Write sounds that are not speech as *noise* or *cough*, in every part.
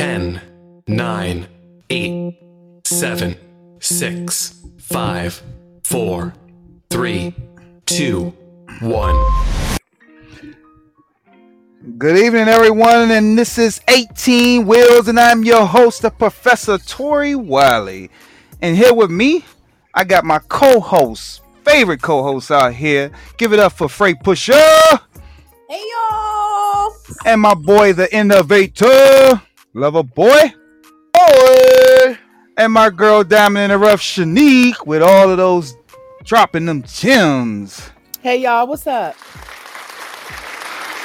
10, 9, 8, 7, 6, 5, 4, 3, 2, 1. Good evening, everyone, and this is 18 Wheels, and I'm your host, the Professor Tori Wiley. And here with me, I got my co-host, favorite co-host out here. Give it up for Freight Pusher Hey y'all! and my boy, the Innovator, Lover Boy, Boy. and my girl Diamond in the Rough, Shanique, with all of those dropping them gems. Hey y'all, what's up?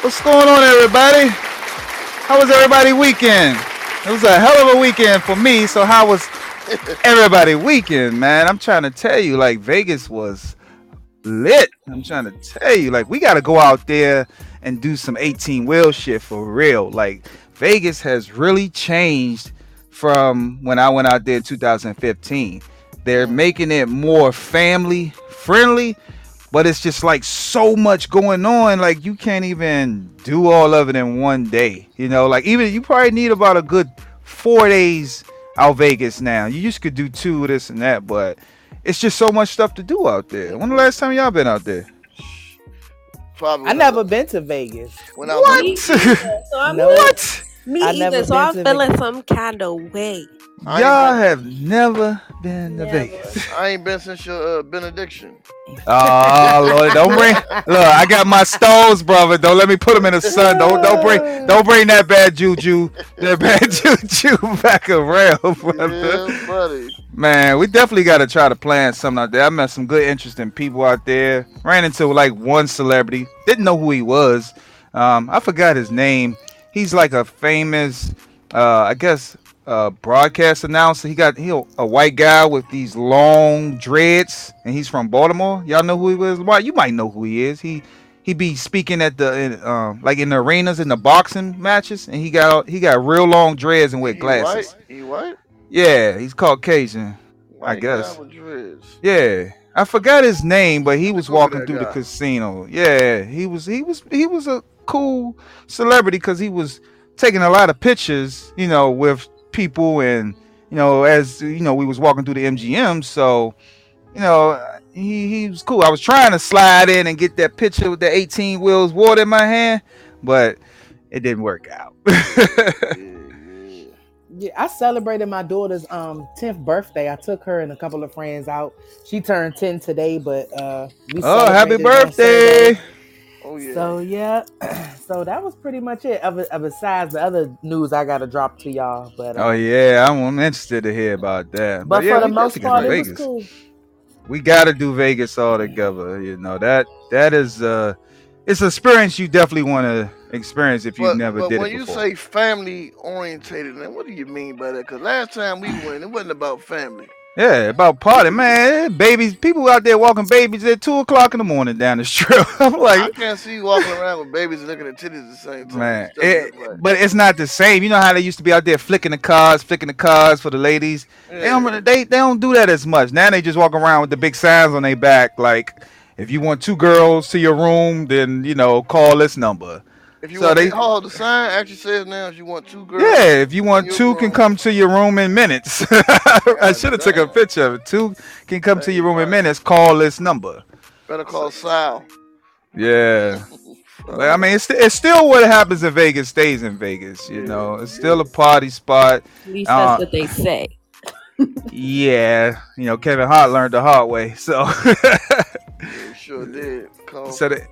What's going on, everybody? How was everybody weekend? It was a hell of a weekend for me. So how was *laughs* everybody weekend, man? I'm trying to tell you, like Vegas was lit. I'm trying to tell you, like we got to go out there and do some 18 wheel shit for real. Like Vegas has really changed from when I went out there in 2015. They're making it more family friendly but it's just like so much going on like you can't even do all of it in one day you know like even you probably need about a good four days out vegas now you just could do two of this and that but it's just so much stuff to do out there when the last time y'all been out there Probably I never been to Vegas. when I what was- *laughs* *laughs* So I'm No. what me I never either. So I'm to feeling some kind of way. I y'all have never been to Never. vegas I ain't been since your uh, benediction. oh lord don't bring *laughs* look i got my stones brother don't let me put them in the sun don't don't bring don't bring that bad juju that bad *laughs* juju back around *laughs* brother Yeah, buddy. Man, we definitely got to try to plan something out there. I met some good, interesting people out there. Ran into like one celebrity. Didn't know who he was. Um, I forgot his name. He's like a famous, uh, I guess, uh, broadcast announcer. He got he a, a white guy with these long dreads, and he's from Baltimore. Y'all know who he was? Why? You might know who he is. He he be speaking at the in, um, like in the arenas in the boxing matches, and he got he got real long dreads and wear He glasses. white? He white? Yeah, he's Caucasian. White I guess. guy with. Yeah, I forgot his name, but he was walking through the casino. Yeah, he was he was he was a cool celebrity because he was taking a lot of pictures, you know, with people and you know as you know we was walking through the MGM, so you know he he was cool. I was trying to slide in and get that picture with the 18 wheels water in my hand, but it didn't work out. *laughs* Yeah, I celebrated my daughter's um 10th birthday. I took her and a couple of friends out. She turned 10 today, but uh we oh, happy birthday! Saturday. Oh yeah. So yeah, *clears throat* so that was pretty much it. Other besides the other news I gotta drop to y'all, but uh, Oh yeah, I'm, I'm interested to hear about that. but yeah, for the most part, go to it was Vegas. cool. we got to do Vegas all together. You know that that is uh, it's an experience you definitely want to experience if you but, never but did when it you say family orientated, then what do you mean by that? Because last time we went, it wasn't about family. Yeah, about party, man. Babies, people out there walking babies at two o'clock in the morning down the strip. *laughs* I'm like, I can't see you walking around with babies and looking at titties the same time. man, it, like but it's not the same. You know how they used to be out there flicking the cars, flicking the cars for the ladies. They don't, they, they don't do that as much. Now they just walk around with the big signs on their back, like, if you want two girls to your room, then you know call this number. If you So want they- to oh, the sign actually says now if you want two girls. Yeah, if you want your two can come to your room in minutes. *laughs* I should have took a picture of it. Two can come to your room in minutes. Call this number. Better call Sal. Yeah. *laughs* But, I mean, it's, it's still what happens in Vegas stays in Vegas. You Yeah, know, it's still a party spot. At least Uh, that's what they say. Yeah, you know, Kevin Hart learned the hard way. So, Yeah, sure *laughs* did. Call. so they,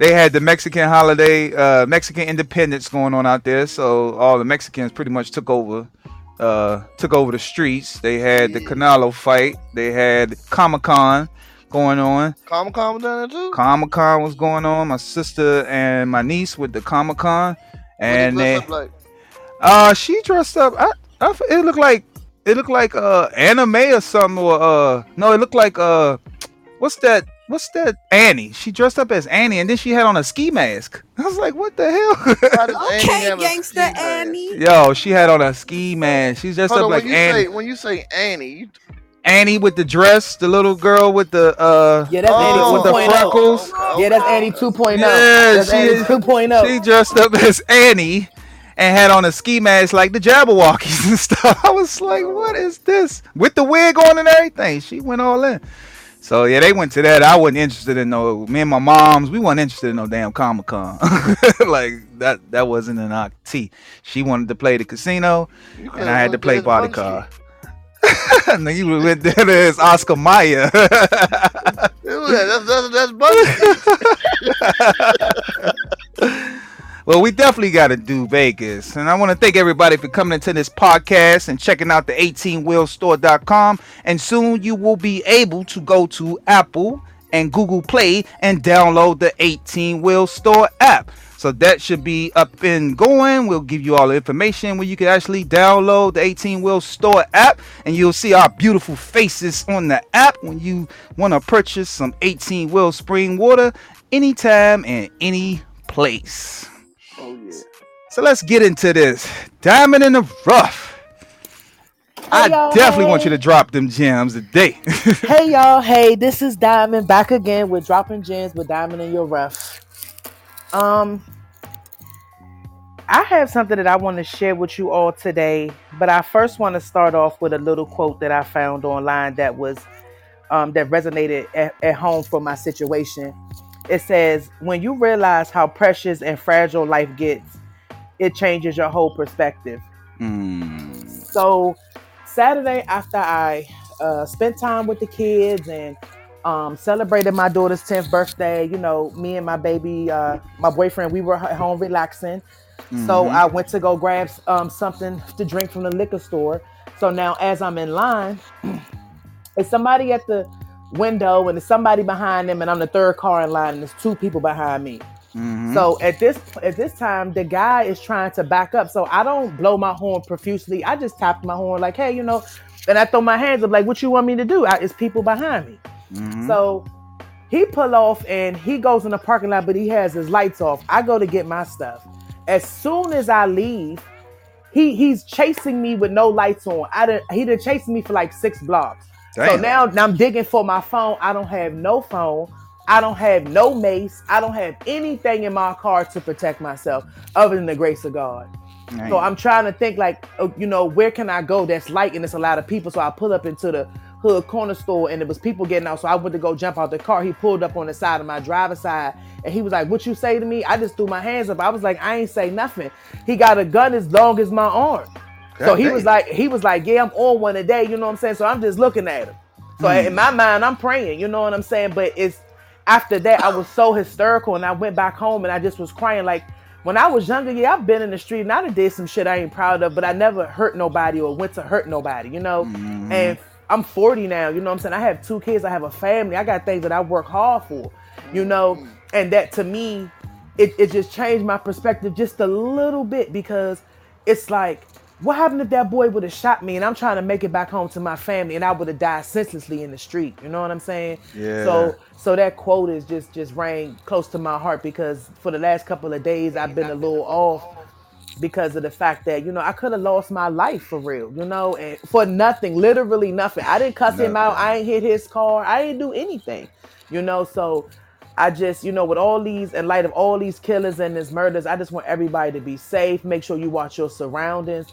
they had the Mexican holiday, uh, Mexican independence going on out there. So all the Mexicans pretty much took over, uh, took over the streets. They had the Yeah. Canelo fight. They had Comic Con going on. Comic Con was down there too. Comic Con was going on. My sister and my niece with the Comic Con, and they, like? uh, she dressed up. I, I, it looked like it looked like uh anime or something, or uh, no, it looked like uh, what's that? What's that? Annie. She dressed up as Annie, and then she had on a ski mask. I was like, what the hell? How does Annie Okay, have a gangsta mask? Annie. Yo, she had on a ski mask. She's dressed Hold up on, like when Annie. say when you say Annie, you, Annie with the dress, the little girl with the uh, Yeah, that's Oh, with the freckles. Yeah, that's. Annie 2.0. Yeah, that's she Annie 2.0. She dressed up as Annie, and had on a ski mask like the Jabbawockeez *laughs* and stuff. I was like, what is this? With the wig on and everything. She went all in. So yeah, they went to that. I wasn't interested in no. Me and my moms, we weren't interested in no damn Comic Con. *laughs* like that, that wasn't an our tea. She wanted to play the casino, and I had to play there as body Bunsky. car. no, you went there as Oscar Mayer. *laughs* That's that's that's. *laughs* Well, we definitely got to do Vegas. And I want to thank everybody for coming into this podcast and checking out the 18wheelstore.com. And soon you will be able to go to Apple and Google Play and download the 18 Wheel Store app. So that should be up and going. We'll give you all the information where you can actually download the 18 Wheel Store app and you'll see our beautiful faces on the app when you want to purchase some 18 Wheel Spring Water anytime and any place. So let's get into this. Diamond in the rough. I y'all, definitely want you to drop them gems today. *laughs* hey y'all, hey, this is Diamond back again with dropping gems with Diamond in your rough. Um, I have something that I want to share with you all today, but I first want to start off with a little quote that I found online that was um, that resonated at, at home for my situation. It says, "When you realize how precious and fragile life gets, it changes your whole perspective." Mm, So Saturday after I uh, spent time with the kids and um, celebrated my daughter's 10th birthday, you know, me and my baby, uh, my boyfriend, we were at home relaxing. So Mhm. I went to go grab um, something to drink from the liquor store. So now as I'm in line, *clears throat* it's somebody at the window and it's somebody behind them and I'm the third car in line and there's two people behind me. Mhm. So at this at this time, the guy is trying to back up. So I don't blow my horn profusely. I just tap my horn like, hey, you know, and I throw my hands up like, what you want me to do? I, it's people behind me. Mhm. So he pull off and he goes in the parking lot, but he has his lights off. I go to get my stuff. As soon as I leave, he he's chasing me with no lights on. I did, he done chasing me for like six blocks. So now, now I'm digging for my phone. I don't have no phone. I don't have no mace. I don't have anything in my car to protect myself other than the grace of God. So I'm trying to think like, uh, you know, where can I go that's light and it's a lot of people. So I pull up into the hood corner store and there was people getting out. So I went to go jump out the car. He pulled up on the side of my driver's side and he was like, "What you say to me?" I just threw my hands up. I was like, "I ain't say nothing." He got a gun as long as my arm. so he was like, he was like, "Yeah, I'm on one a day." You know what I'm saying? So I'm just looking at him. So Hmm. in my mind, I'm praying. You know what I'm saying? But it's after that, I was so hysterical and I went back home and I just was crying. Like when I was younger, yeah, I've been in the street and I done did some shit I ain't proud of, but I never hurt nobody or went to hurt nobody, you know? Mhm. And I'm 40 now, you know what I'm saying? I have two kids, I have a family, I got things that I work hard for, you know? And that to me, it, it just changed my perspective just a little bit because it's like, what happened if that boy would have shot me and I'm trying to make it back home to my family and I would have died senselessly in the street? You know what I'm saying? Yeah. So so that quote is just just rang close to my heart because for the last couple of days I've been a little off because of the fact that you know I could have lost my life for real, you know, and for nothing, literally nothing. I didn't cuss him out. I ain't hit his car. I didn't do anything, you know. So I just, you know, with all these, in light of all these killers and these murders, I just want everybody to be safe. Make sure you watch your surroundings,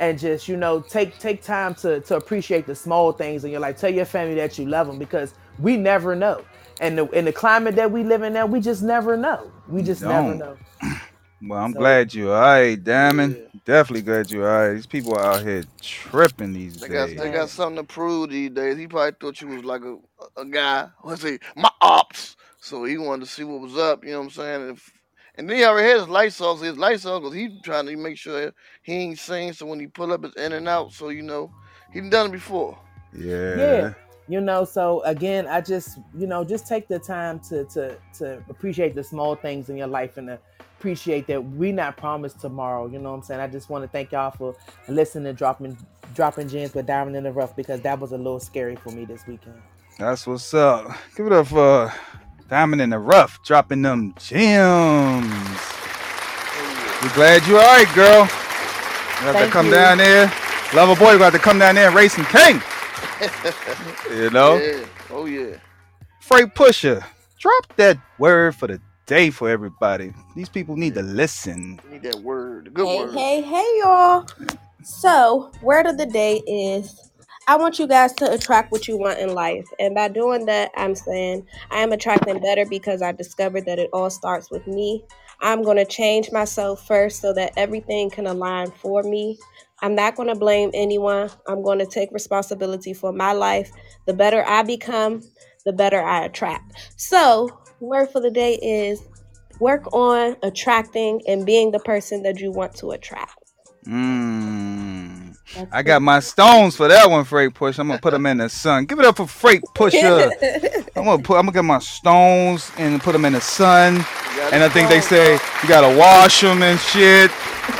and just, you know, take take time to to appreciate the small things in your life. Tell your family that you love them because we never know. And the, in the climate that we live in now, we just never know. We just never know. *clears throat* well, I'm so- glad you all right, Diamond. Yeah. Definitely glad you all right. These people out here tripping these They got days. they got something to prove these days. He probably thought you was like a a guy. Let's say my ops. So he wanted to see what was up. You know what I'm saying? If, and then he already had his lights off. So his lights off because he trying to make sure he ain't seen. So when he pull up, it's in and out. So you know he done done it before. Yeah. Yeah. you know so again i just you know just take the time to to to appreciate the small things in your life and to appreciate that we not promised tomorrow you know what i'm saying i just want to thank y'all for listening and dropping dropping gems with diamond in the rough because that was a little scary for me this weekend That's what's up. Give it up for Diamond in the Rough dropping them gems. We glad you all right, girl. You have to come you. down there. Lover boy, you got to come down there and race some king. *laughs* you know? Yeah. Oh yeah. Freight pusher. Drop that word for the day for everybody. These people need to listen. Need that word, good Hey, word. hey, hey, y'all. So, word of the day is I want you guys to attract what you want in life. And by doing that, I'm saying I am attracting better because I discovered that it all starts with me. I'm going to change myself first so that everything can align for me. I'm not going to blame anyone. I'm going to take responsibility for my life. The better I become, the better I attract. So, word for the day is work on attracting and being the person that you want to attract. Mmm. That's I got my stones for that one, Freight Push. I'm gonna put them in the sun. Give it up for Freight Pusher. *laughs* I'm gonna put. I'm gonna get my stones and put them in the sun. And I think they say you gotta wash them and shit,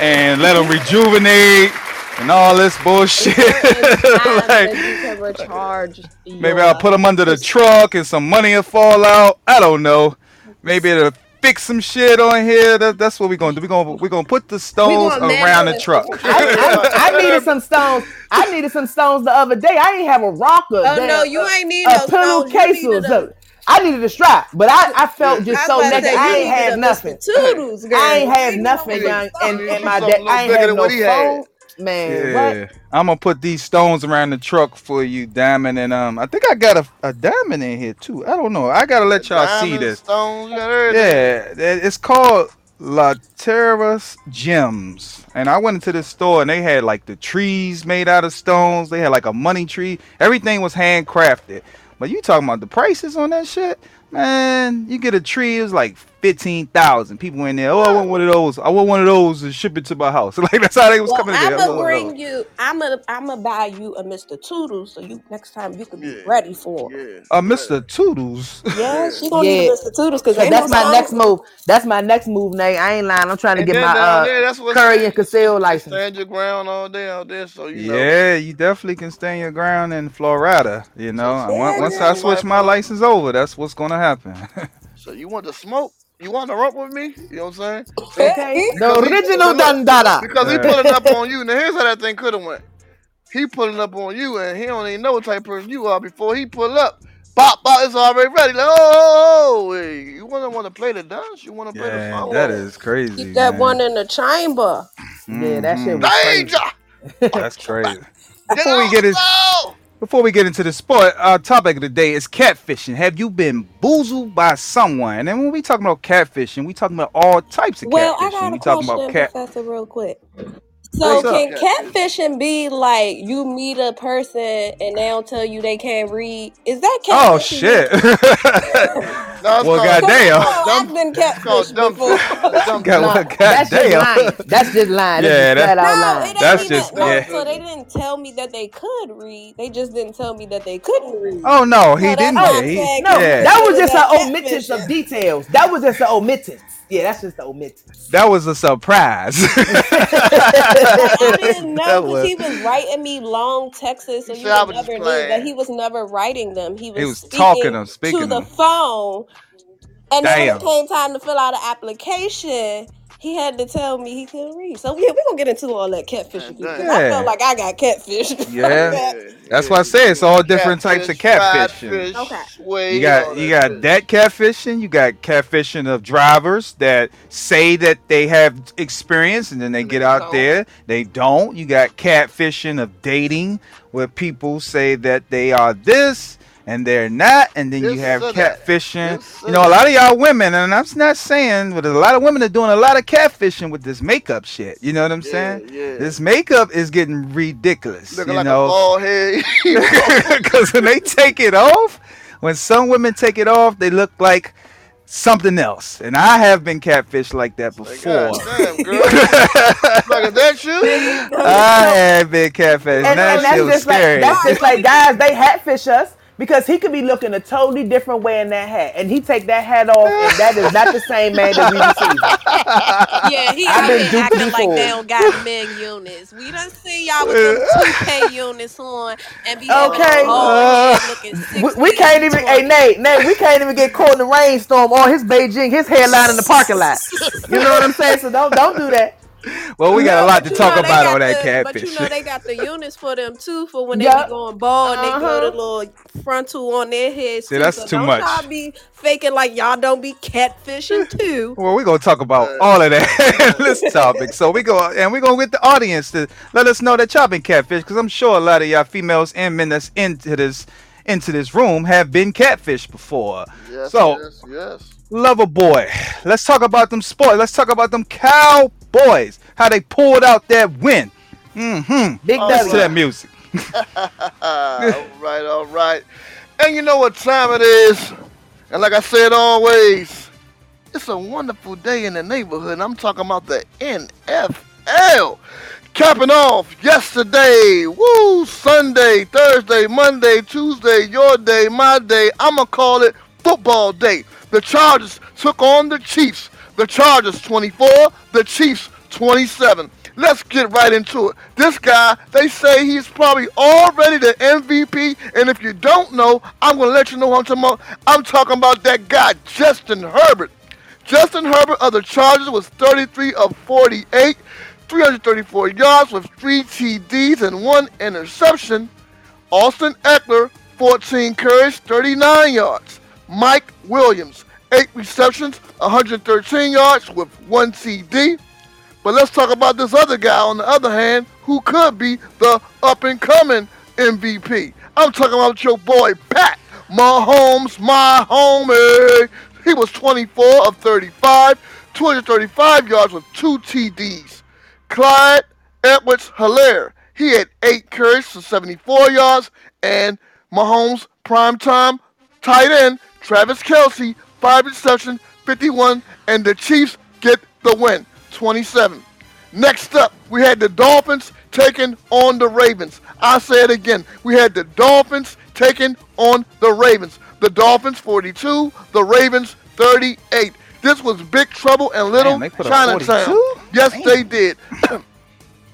and let them rejuvenate and all this bullshit. Certain *laughs* times that like maybe I'll put them under the truck and some money will fall out. I don't know. Maybe it'll fix some shit on here. That, that's what we're gonna do. We're gonna we're gonna put the stones around the it. truck. I, I, I needed some stones. I needed some stones the other day. I didn't have a rocker. Oh damn, no, you ain't need a no stones. You needed or something. I needed a strap, but I, I felt just was so about naked. I you ain't needed have nothing. Toodles, girl. I ain't You have nothing young stones. in, You in need my something day. a little I ain't bigger have than no what he had. phone. Man, what? I'm gonna put these stones around the truck for you, Diamond, and um, I think I got a, a diamond in here too. I don't know. I gotta let y'all see this. stones, you got everything. Yeah, it's called La Terra's Gems, and I went into this store and they had like the trees made out of stones. They had like a money tree. Everything was handcrafted. But you talking about the prices on that shit? Man, you get a tree, it was like fifteen thousand. People in there. Oh, I want one of those. I want one of those and ship it to my house. *laughs* Like that's how they was Well, coming. I'm I gonna want one of those. bring you. I'm gonna. I'm gonna buy you a Mr. Toodles so you next time you can be Yeah, ready for yeah, Uh, Mr. Toodles. *laughs* Yeah, yeah. she gonna need a Mr. Toodles because cause ain't no that's my next move. That's my next move, Nate. I ain't lying. I'm trying to And get then my down uh there, that's what Curry stand and Conceal you license. stand your ground all day out there, so you know. Yeah, you definitely can stand your ground in Florida. You know, So, and Yeah, once so I switch might my license over, that's what's gonna happen. *laughs* So you want to smoke? You want to rump with me? You know what I'm saying? Okay, the original cause look, Dandada. because he Yeah. pulling up on you. Now here's how that thing could have went. He pulling up on you, and he don't even know what type of person you are before he pull up. Pop, pop, it's already ready. Like, oh, oh, oh, hey, you want to want to play the dance? You want to play the yeah, song? that is crazy, Keep that one in the chamber. Yeah, that shit was crazy. Danger! That's crazy. Before we get in, slow! Before we get into the sport, our topic of the day is catfishing. Have you been boozled by someone? And when we talking about catfishing, we talking about all types of Well, I catfishing. got a We talking about question, cat. Professor, real quick. What's So, up? can Catfish. catfishing be like you meet a person and they don't tell you they can't read? Is that oh, catfishing? Oh shit! *laughs* No, it's well, called, Because I goddamn. I've been it's called catfished dumb before. fish. That's dumb *laughs* Got fish. No, what? that's just Goddamn. lying. That's just lying. That's yeah, just flat that out No, lying. it ain't that's even. just No, yeah. so they didn't tell me that they could read. They just didn't tell me that they couldn't read. Oh no, So he that's didn't. why Oh I'm He saying, no, yeah. that was consider just that an omittance of details. That was just an omittance. Yeah, that's just the omittance. That was a surprise. *laughs* I didn't know because he was writing me long texts, so He you said was never knew that he was never writing them. He He was was talking speaking them, to speaking the phone, and then it came time to fill out an application, he had to tell me he couldn't read. So yeah, we're gonna get into all that catfishing Man, because damn. I felt like I got catfished. *laughs* Yeah. that. That's yeah. why I say it's all got different types of catfish, catfishing. fish, Okay. You got you that got shit. that catfishing. You got catfishing of drivers that say that they have experience and then they And get they out don't. there they don't. You got catfishing of dating where people say that they are this and they're not, and then you have or catfishing. This You know, a lot of y'all women, and I'm not saying, but a lot of women are doing a lot of catfishing with this makeup shit. You know what I'm Yeah, saying? yeah. This makeup is getting ridiculous. Looking you like a know, bald head. *laughs* *laughs* Because when they take it off, when some women take it off, they look like something else. And I have been catfished like that like, before. God damn, *laughs* girl. like, is that There you? you. I have been catfished. and, That and that's shit was just like scary. that's just like guys they hatfish us because he could be looking a totally different way in that hat and he take that hat off and that is not the same man that we receive *laughs* Yeah, he i've out been here duped like they don't got men units. We done see y'all with them *laughs* toupee units on and be having okay. Oh, a bald head looking *laughs* we, we can't even hey nate nate we can't even get caught in the rainstorm or his beijing his hairline in the parking lot. You know what i'm saying? So don't don't do that *laughs* well, we got a lot to talk about got on that the- But you know they got the units for them too for when they be going bald and they grow the Uh-huh. little frontal on their heads. See, too. that's So too don't much. Y'all be faking like y'all don't be catfishing *laughs* too. Well, we're gonna talk about Uh, all of that *laughs* in this topic. So we go and we're gonna get the audience to let us know that y'all been catfish, because I'm sure a lot of y'all females and men that's into this into this room have been catfished before. Yes, So- yes, yes. Lover boy, let's talk about them sports. Let's talk about them cowboys. How they pulled out that win. Mm-hmm. Big Oh, Listen to that music. *laughs* all right, all right. And you know what time it is. And like I said always, it's a wonderful day in the neighborhood. And I'm talking about the NFL. Capping off yesterday, woo, Sunday, Thursday, Monday, Tuesday, your day, my day. I'ma call it football day. The Chargers took on the Chiefs. The Chargers 24, the Chiefs 27. Let's get right into it. This guy, they say he's probably already the MVP. And if you don't know, I'm going to let you know I'm talking about. I'm talking about that guy, Justin Herbert. Justin Herbert of the Chargers was 33 of 48, 334 yards with three TDs and one interception. Austin Ekeler, 14 carries, 39 yards. Mike Williams, 8 receptions, 113 yards with 1 TD. But let's talk about this other guy, on the other hand, who could be the up and coming MVP. I'm talking about your boy, Pat Mahomes, my homie. He was 24 of 35, 235 yards with 2 TDs. Clyde Edwards Helaire. He had eight carries for 74 yards, and Mahomes primetime tight end Travis Kelce, five receptions, 51, and the Chiefs get the win, 27. Next up, we had the Dolphins taking on the Ravens. I say it again. We had the Dolphins taking on the Ravens. The Dolphins 42, the Ravens 38. This was big trouble in Little Damn, they put up Chinatown. 42? Yes, they did. *coughs*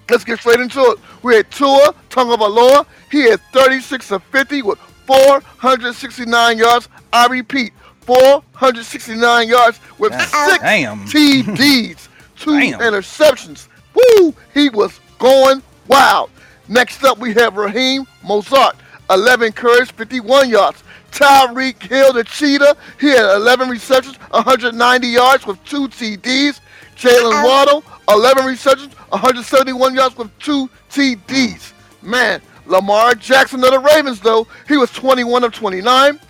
Let's get straight into it. We had Tua Tagovailoa. He had 36 of 50 with 469 yards. I repeat, 469 yards with Damn. six Damn. TDs, *laughs* two Damn. interceptions. Woo! He was going wild. Next up, we have Raheem Mostert, 11 carries, 51 yards. Tyreek Hill, the cheetah, he had 11 receptions, 190 yards with two TDs. Jaylen Waddle, 11 receptions, 171 yards with two TDs. Man, Lamar Jackson of the Ravens, though, he was 21 of 29,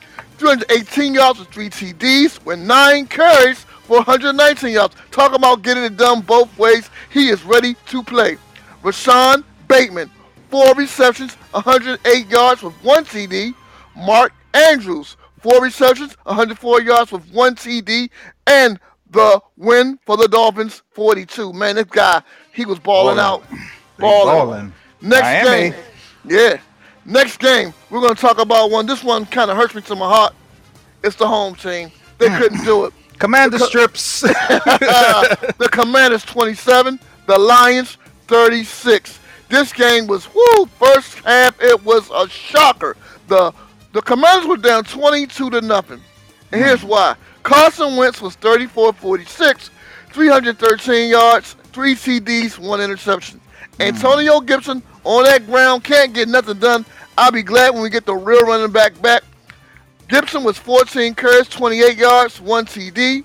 318 yards with three TDs, with nine carries for 119 yards. Talk about getting it done both ways. He is ready to play. Rashod Bateman, four receptions, 108 yards with one TD. Mark Andrews, four receptions, 104 yards with one TD, and the win for the Dolphins, 42. Man, this guy, he was balling Ballin'. out. They Balling. Next Miami. game. Yeah. Next game, we're going to talk about one. This one kind of hurts me to my heart. It's the home team. They Hmm. couldn't do it. Commander strips. *laughs* *laughs* the Commanders 27, the Lions 36. This game was whoo. First half, it was a shocker. The the Commanders were down 22 to nothing. And here's why. Carson Wentz was 34-46, 313 yards, three TDs, one interception. Antonio Gibson on that ground can't get nothing done. I'll be glad when we get the real running back back. Gibson was 14 carries, 28 yards, one TD.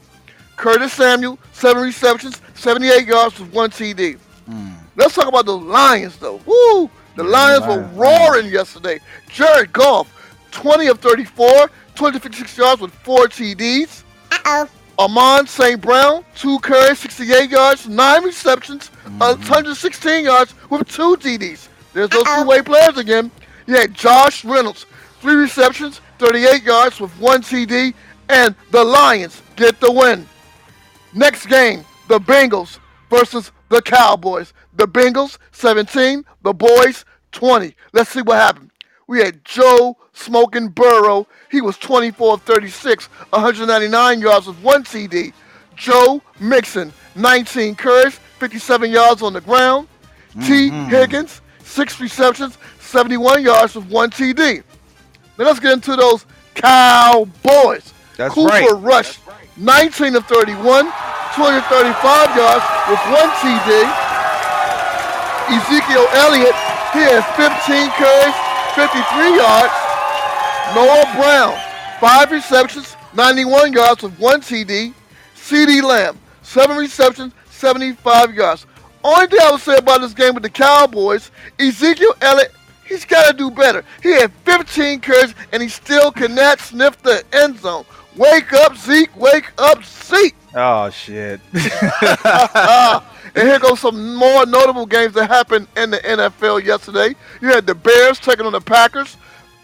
Curtis Samuel, seven receptions, 78 yards with one TD. Hmm. Let's talk about the Lions, though. Woo! The Lions were roaring yesterday. Jared Goff, 20 of 34, 256 yards with four TDs. Uh-oh. Amon St. Brown, two carries, 68 yards, nine receptions, uh, 116 yards with two TDs. There's those Uh-oh. two-way players again. You had Josh Reynolds, three receptions, 38 yards with one TD, and the Lions get the win. Next game, the Bengals versus the Cowboys. The Bengals 17, the Boys 20. Let's see what happened. We had Joe Smoking Burrow. He was 24 of 36, 199 yards with one TD. Joe Mixon, 19 carries, 57 yards on the ground. Tee Mm-hmm. Higgins, six receptions, 71 yards with one TD. Now let's get into those Cowboys. That's Cooper right. Rush, 19 of 31, 235 yards with one TD. Ezekiel Elliott, he has 15 carries, 53 yards. Noah Brown, five receptions, 91 yards with one TD. CeeDee Lamb, seven receptions, 75 yards. Only thing I would say about this game with the Cowboys, Ezekiel Elliott, he's got to do better. He had 15 carries and he still cannot sniff the end zone. Wake up, Zeke. Wake up, Zeke. Oh shit. *laughs* *laughs* and here goes some more notable games that happened in the NFL yesterday. You had the Bears taking on the Packers.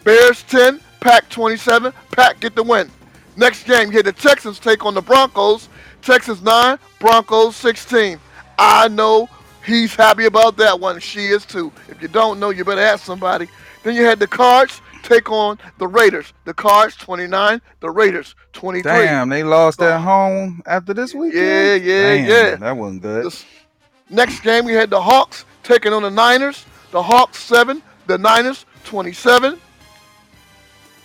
Bears 10, Pack 27. Pack get the win. Next game, you had the Texans take on the Broncos. Texans 9, Broncos 16. I know he's happy about that one. She is too. If you don't know, you better ask somebody. Then you had the Cards take on the Raiders. The Cards 29, the Raiders 23. Damn, they lost at home after this weekend. Yeah, yeah, Damn, yeah. That wasn't good. This next game, we had the Hawks taking on the Niners. The Hawks 7, the Niners 27.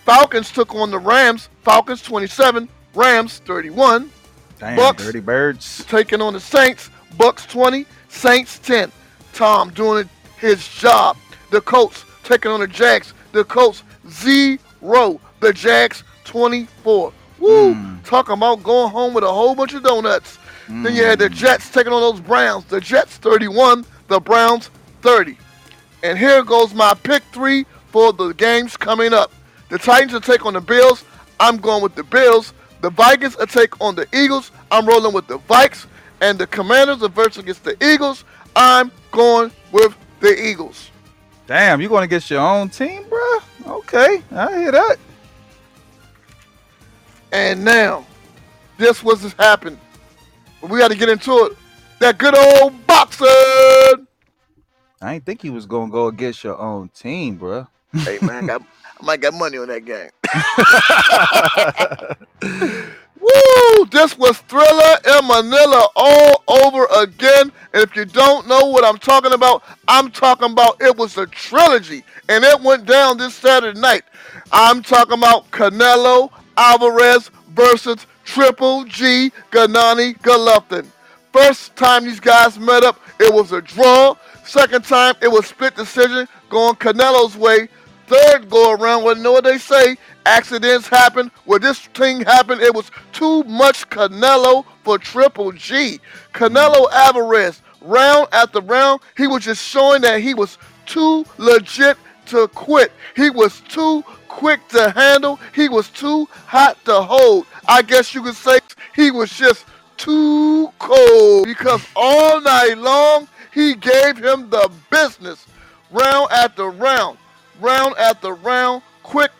Falcons took on the Rams. Falcons 27, Rams 31. Damn, Bucks. dirty birds. Taking on the Saints, Bucks 20, Saints 10. Tom doing his job. The Colts taking on the Jags. The Colts 0. The Jags 24. Woo! Mm. Talking about going home with a whole bunch of donuts. Then you had the Jets taking on those Browns. The Jets 31, the Browns 30. And here goes my pick three for the games coming up. The Titans will take on the Bills. I'm going with the Bills. The Vikings will take on the Eagles. I'm rolling with the Vikes. And the Commanders are versus against the Eagles. I'm going with the Eagles. Damn, you going to get your own team, bruh? Okay, I hear that. And now, this was just happened. We got to get into it. That good old boxer. I ain't think he was gonna go against your own team, bruh. hey man, I, got, I might got money on that game. *laughs* Woo! This was Thrilla in Manila all over again. And if you don't know what I'm talking about, I'm talking about it was a trilogy. And it went down this Saturday night. I'm talking about Canelo Alvarez versus Triple G Gennady Golovkin. First time these guys met up, it was a draw. Second time, it was split decision going Canelo's way. Third go around, well, you know what they say? Accidents happen. When this thing happened, it was too much Canelo for Triple G. Canelo Alvarez, round after round, he was just showing that he was too legit to quit. He was too quick to handle. He was too hot to hold. I guess you could say he was just too cold because all night long he gave him the business. Round after round, round after round, quick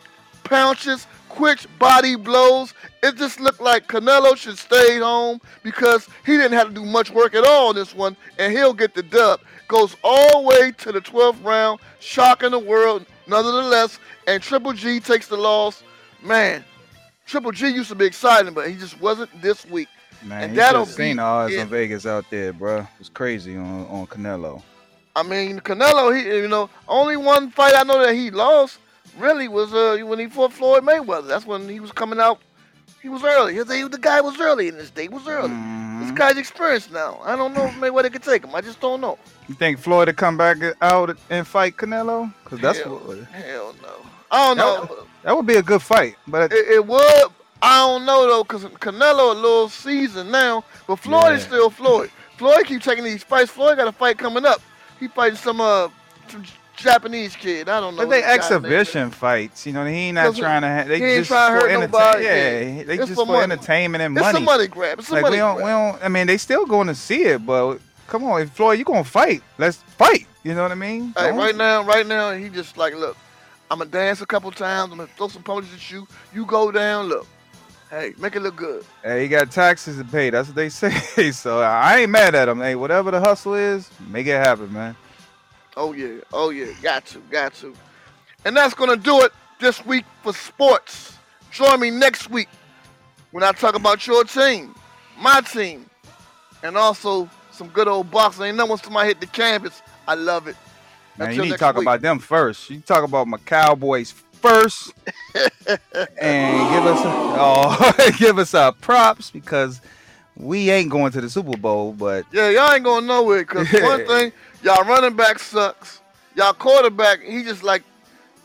pounces, quick body blows. It just looked like Canelo should stay home because he didn't have to do much work at all in this one, and he'll get the dub. Goes all the way to the 12th round, shocking the world nonetheless, and Triple G takes the loss. Man, Triple G used to be exciting, but he just wasn't this week. Man, And that'll seen odds it. on Vegas out there, bruh. It's crazy on on Canelo. I mean, Canelo, he you know, only one fight I know that he lost really was uh when he fought Floyd Mayweather. That's when he was coming out. He was early. He- The guy was early in this day. He was early. This Mhm. guy's experienced now. I don't know if Mayweather could take him. I just don't know. You think Floyd to come back out and fight Canelo? Cause that's Hell, what, hell no. I don't know. that would be a good fight. But It, it would. I don't know though, cause Canelo a little seasoned now, but Floyd is still Floyd. Floyd keep taking these fights. Floyd got a fight coming up. He fighting some uh some Japanese kid. I don't know. but they what the guy's name is. exhibition fights, you know. He ain't not trying to. Ha- they he ain't just trying to for hurt entertain- nobody, Yeah, yeah. they It's just for money. entertainment and It's money. a money grab. It's a like money we don't, grab. we don't. I mean, they still going to see it, but come on, if Floyd, you gonna fight? Let's fight. You know what I mean? Hey, right now, right now, he just like, look, I'm gonna dance a couple times. I'm gonna throw some punches at you. You go down. Look, hey, make it look good. Hey, you got taxes to pay. That's what they *laughs* say. so I ain't mad at him. Hey, whatever the hustle is, make it happen, man. Oh yeah, oh yeah, got to, got to. And that's gonna do it this week for sports. Join me next week when I talk about your team, my team, and also some good old boxing. Ain't no one somebody hit the canvas. I love it. Man, Until you need to talk week. about them first. You talk about my Cowboys first, and give us oh, *laughs* give us our props because we ain't going to the Super Bowl, but Yeah, y'all ain't going nowhere because *laughs* one thing, Y'all running back sucks. Y'all quarterback, he just like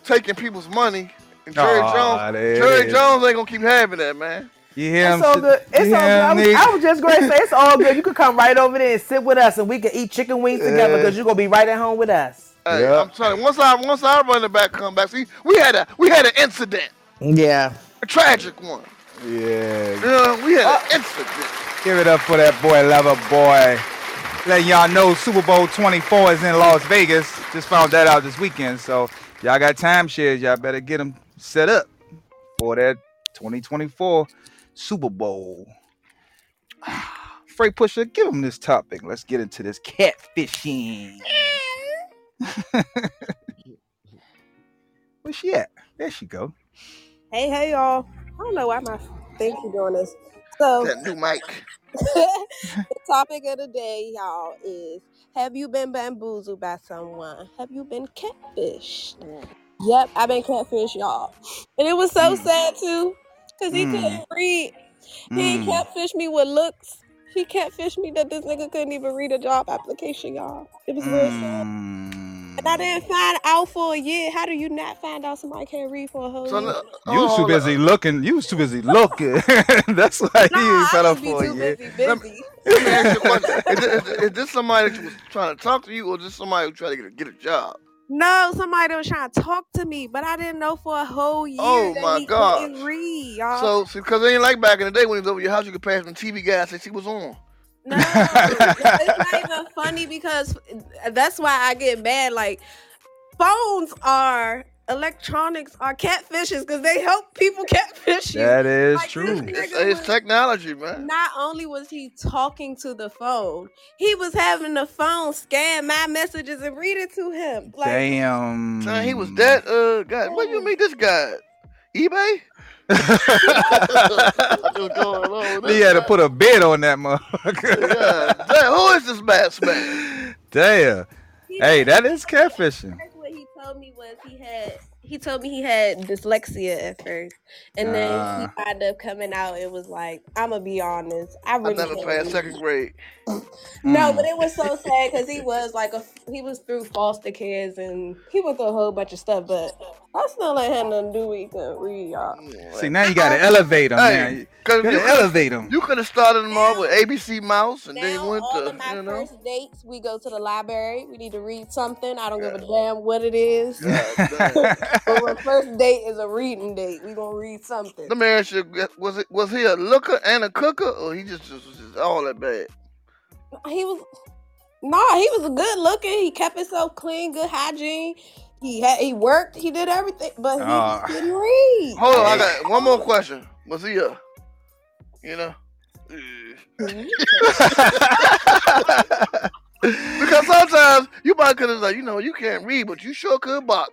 taking people's money. And Jerry Aw, Jones, there it Jerry is. Jones ain't gonna keep having that, man. You hear? It's all good. It's all good. I was, I was just going to say it's all good. You could come right over there and sit with us, and we can eat chicken wings *laughs* together Yeah. because you're gonna be right at home with us. Hey, Yeah. I'm telling you, once our once our running back come back, see, we had a we had an incident, Yeah. a tragic one. Yeah. Know, we had Uh, an incident. Give it up for that boy, lover boy. Letting y'all know Super Bowl 24 is in Las Vegas. Just found that out this weekend. So y'all got timeshares. Y'all better get them set up for that 2024 Super Bowl. *sighs* Freight Pusher, give him this topic. Let's get into this catfishing. *laughs* Where's she at? There she go. Hey, hey, y'all. I don't know why my thing keep doing this. So, That new mic. *laughs* the topic of the day, y'all, is Have you been bamboozled by someone? Have you been catfished? Yep, I've been catfished, y'all. And it was so Mm. sad, too, because he Mm. couldn't read. He Mm. catfished me with looks. He catfished me that this nigga couldn't even read a job application, y'all. It was real sad. Mm. And I didn't find out for a year. How do you not find out somebody can't read for a whole So, year? look, You was too busy looking. You was too busy looking. *laughs* That's why Nah, you fell I off just be for too a year. busy, busy. Let me ask you a *laughs* question. Is, this- is, is this somebody that was trying to talk to you, or just somebody who tried to get a, get a job? No, somebody was trying to talk to me, but I didn't know for a whole year Oh, that my he gosh. couldn't read, y'all. So, see, because it ain't like back in the day when he was over your house, you could pass the TV guy and say she was on. No, it's not even funny because that's why I get mad. Like phones are electronics are catfishes because they help people *laughs* catfish you. That is Like, true. It's, it's was- technology, man. Not only was he talking to the phone, he was having the phone scan my messages and read it to him. Like, Damn. Son, he was that uh guy. What do you mean this guy? eBay? What's going on he had to put a bid on that motherfucker. Yeah, damn, who is this masked man? Damn. he Hey, that is catfishing. First, what he told me was he had he told me he had dyslexia at first, and then Ah. he wound up coming out. It was like I'm gonna be honest, I I never can't passed second grade. *laughs* No, Mm. but it was so sad because he was like a he was through foster kids and he went through a whole bunch of stuff. But I still ain't had nothing to do with he couldn't read, y'all. See, now you gotta elevate him. Hey, now. You cause gotta you, elevate him. you could have started them off with ABC Mouse and then Now, went all to of my you know. first dates, we go to the library. We need to read something. I don't give a damn what it is. *laughs* God but my first date is a reading date. We gonna read something. Let me ask you: Was it was he a looker and a cooker, or he just, just was just all that bad? He was nah, he was good looking. He kept himself clean, good hygiene. He had he worked, he did everything, but he just didn't read. Hold on, I got one more question. Was he a, you know? Hmm? *laughs* *laughs* because sometimes you might could have like, you know, you can't read, but you sure could box.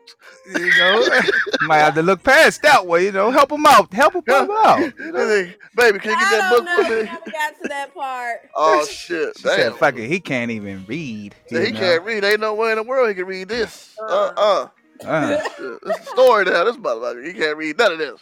You know, *laughs* might have to look past that way. You know, help him out. Help him Yeah. out. You know? then, Baby, can you get that book know. for me? never got to that part. *laughs* Oh shit! She Damn. said, "Fuck it, he can't even read." So he know? can't read. Ain't no way in the world he can read this. Uh Uh-uh. uh. Uh. This is a story now. This motherfucker. He can't read none of this.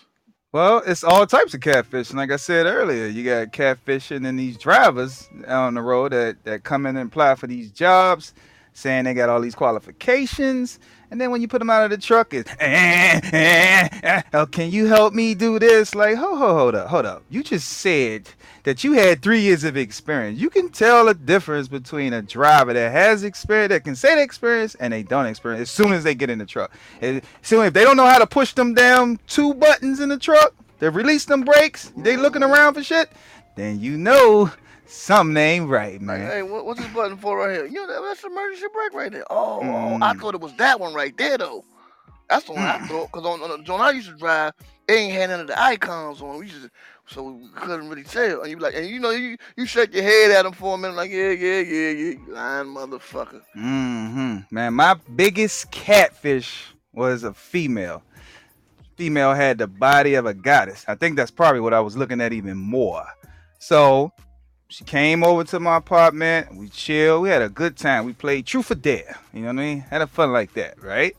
Well, it's all types of catfishing. Like I said earlier, you got catfishing and these drivers on the road that, that come in and apply for these jobs, saying they got all these qualifications. And then when you put them out of the truck, it's, eh, eh, eh, oh, can you help me do this? Like, ho, ho, hold up, hold up. You just said that you had three years of experience. You can tell the difference between a driver that has experience, that can say they experience, and they don't experience as soon as they get in the truck. And so if they don't know how to push them down two buttons in the truck, they release them brakes, they looking around for shit, then you know something ain't right, Like, man. hey, what, what's this button for right here? You know, that's emergency brake right there. Oh, Mm. I thought it was that one right there, though. That's the one I thought. Because on, on the joint I used to drive, it ain't had none of the icons on. We just, so we couldn't really tell. And you like, and you know, you you shake your head at him for a minute, like, yeah, yeah, yeah, yeah, you lying motherfucker. Mm hmm Man, my biggest catfish was a female. Female had the body of a goddess. I think that's probably what I was looking at even more. So she came over to my apartment. We chilled. We had a good time. We played truth or dare. You know what I mean? Had a fun like that, right?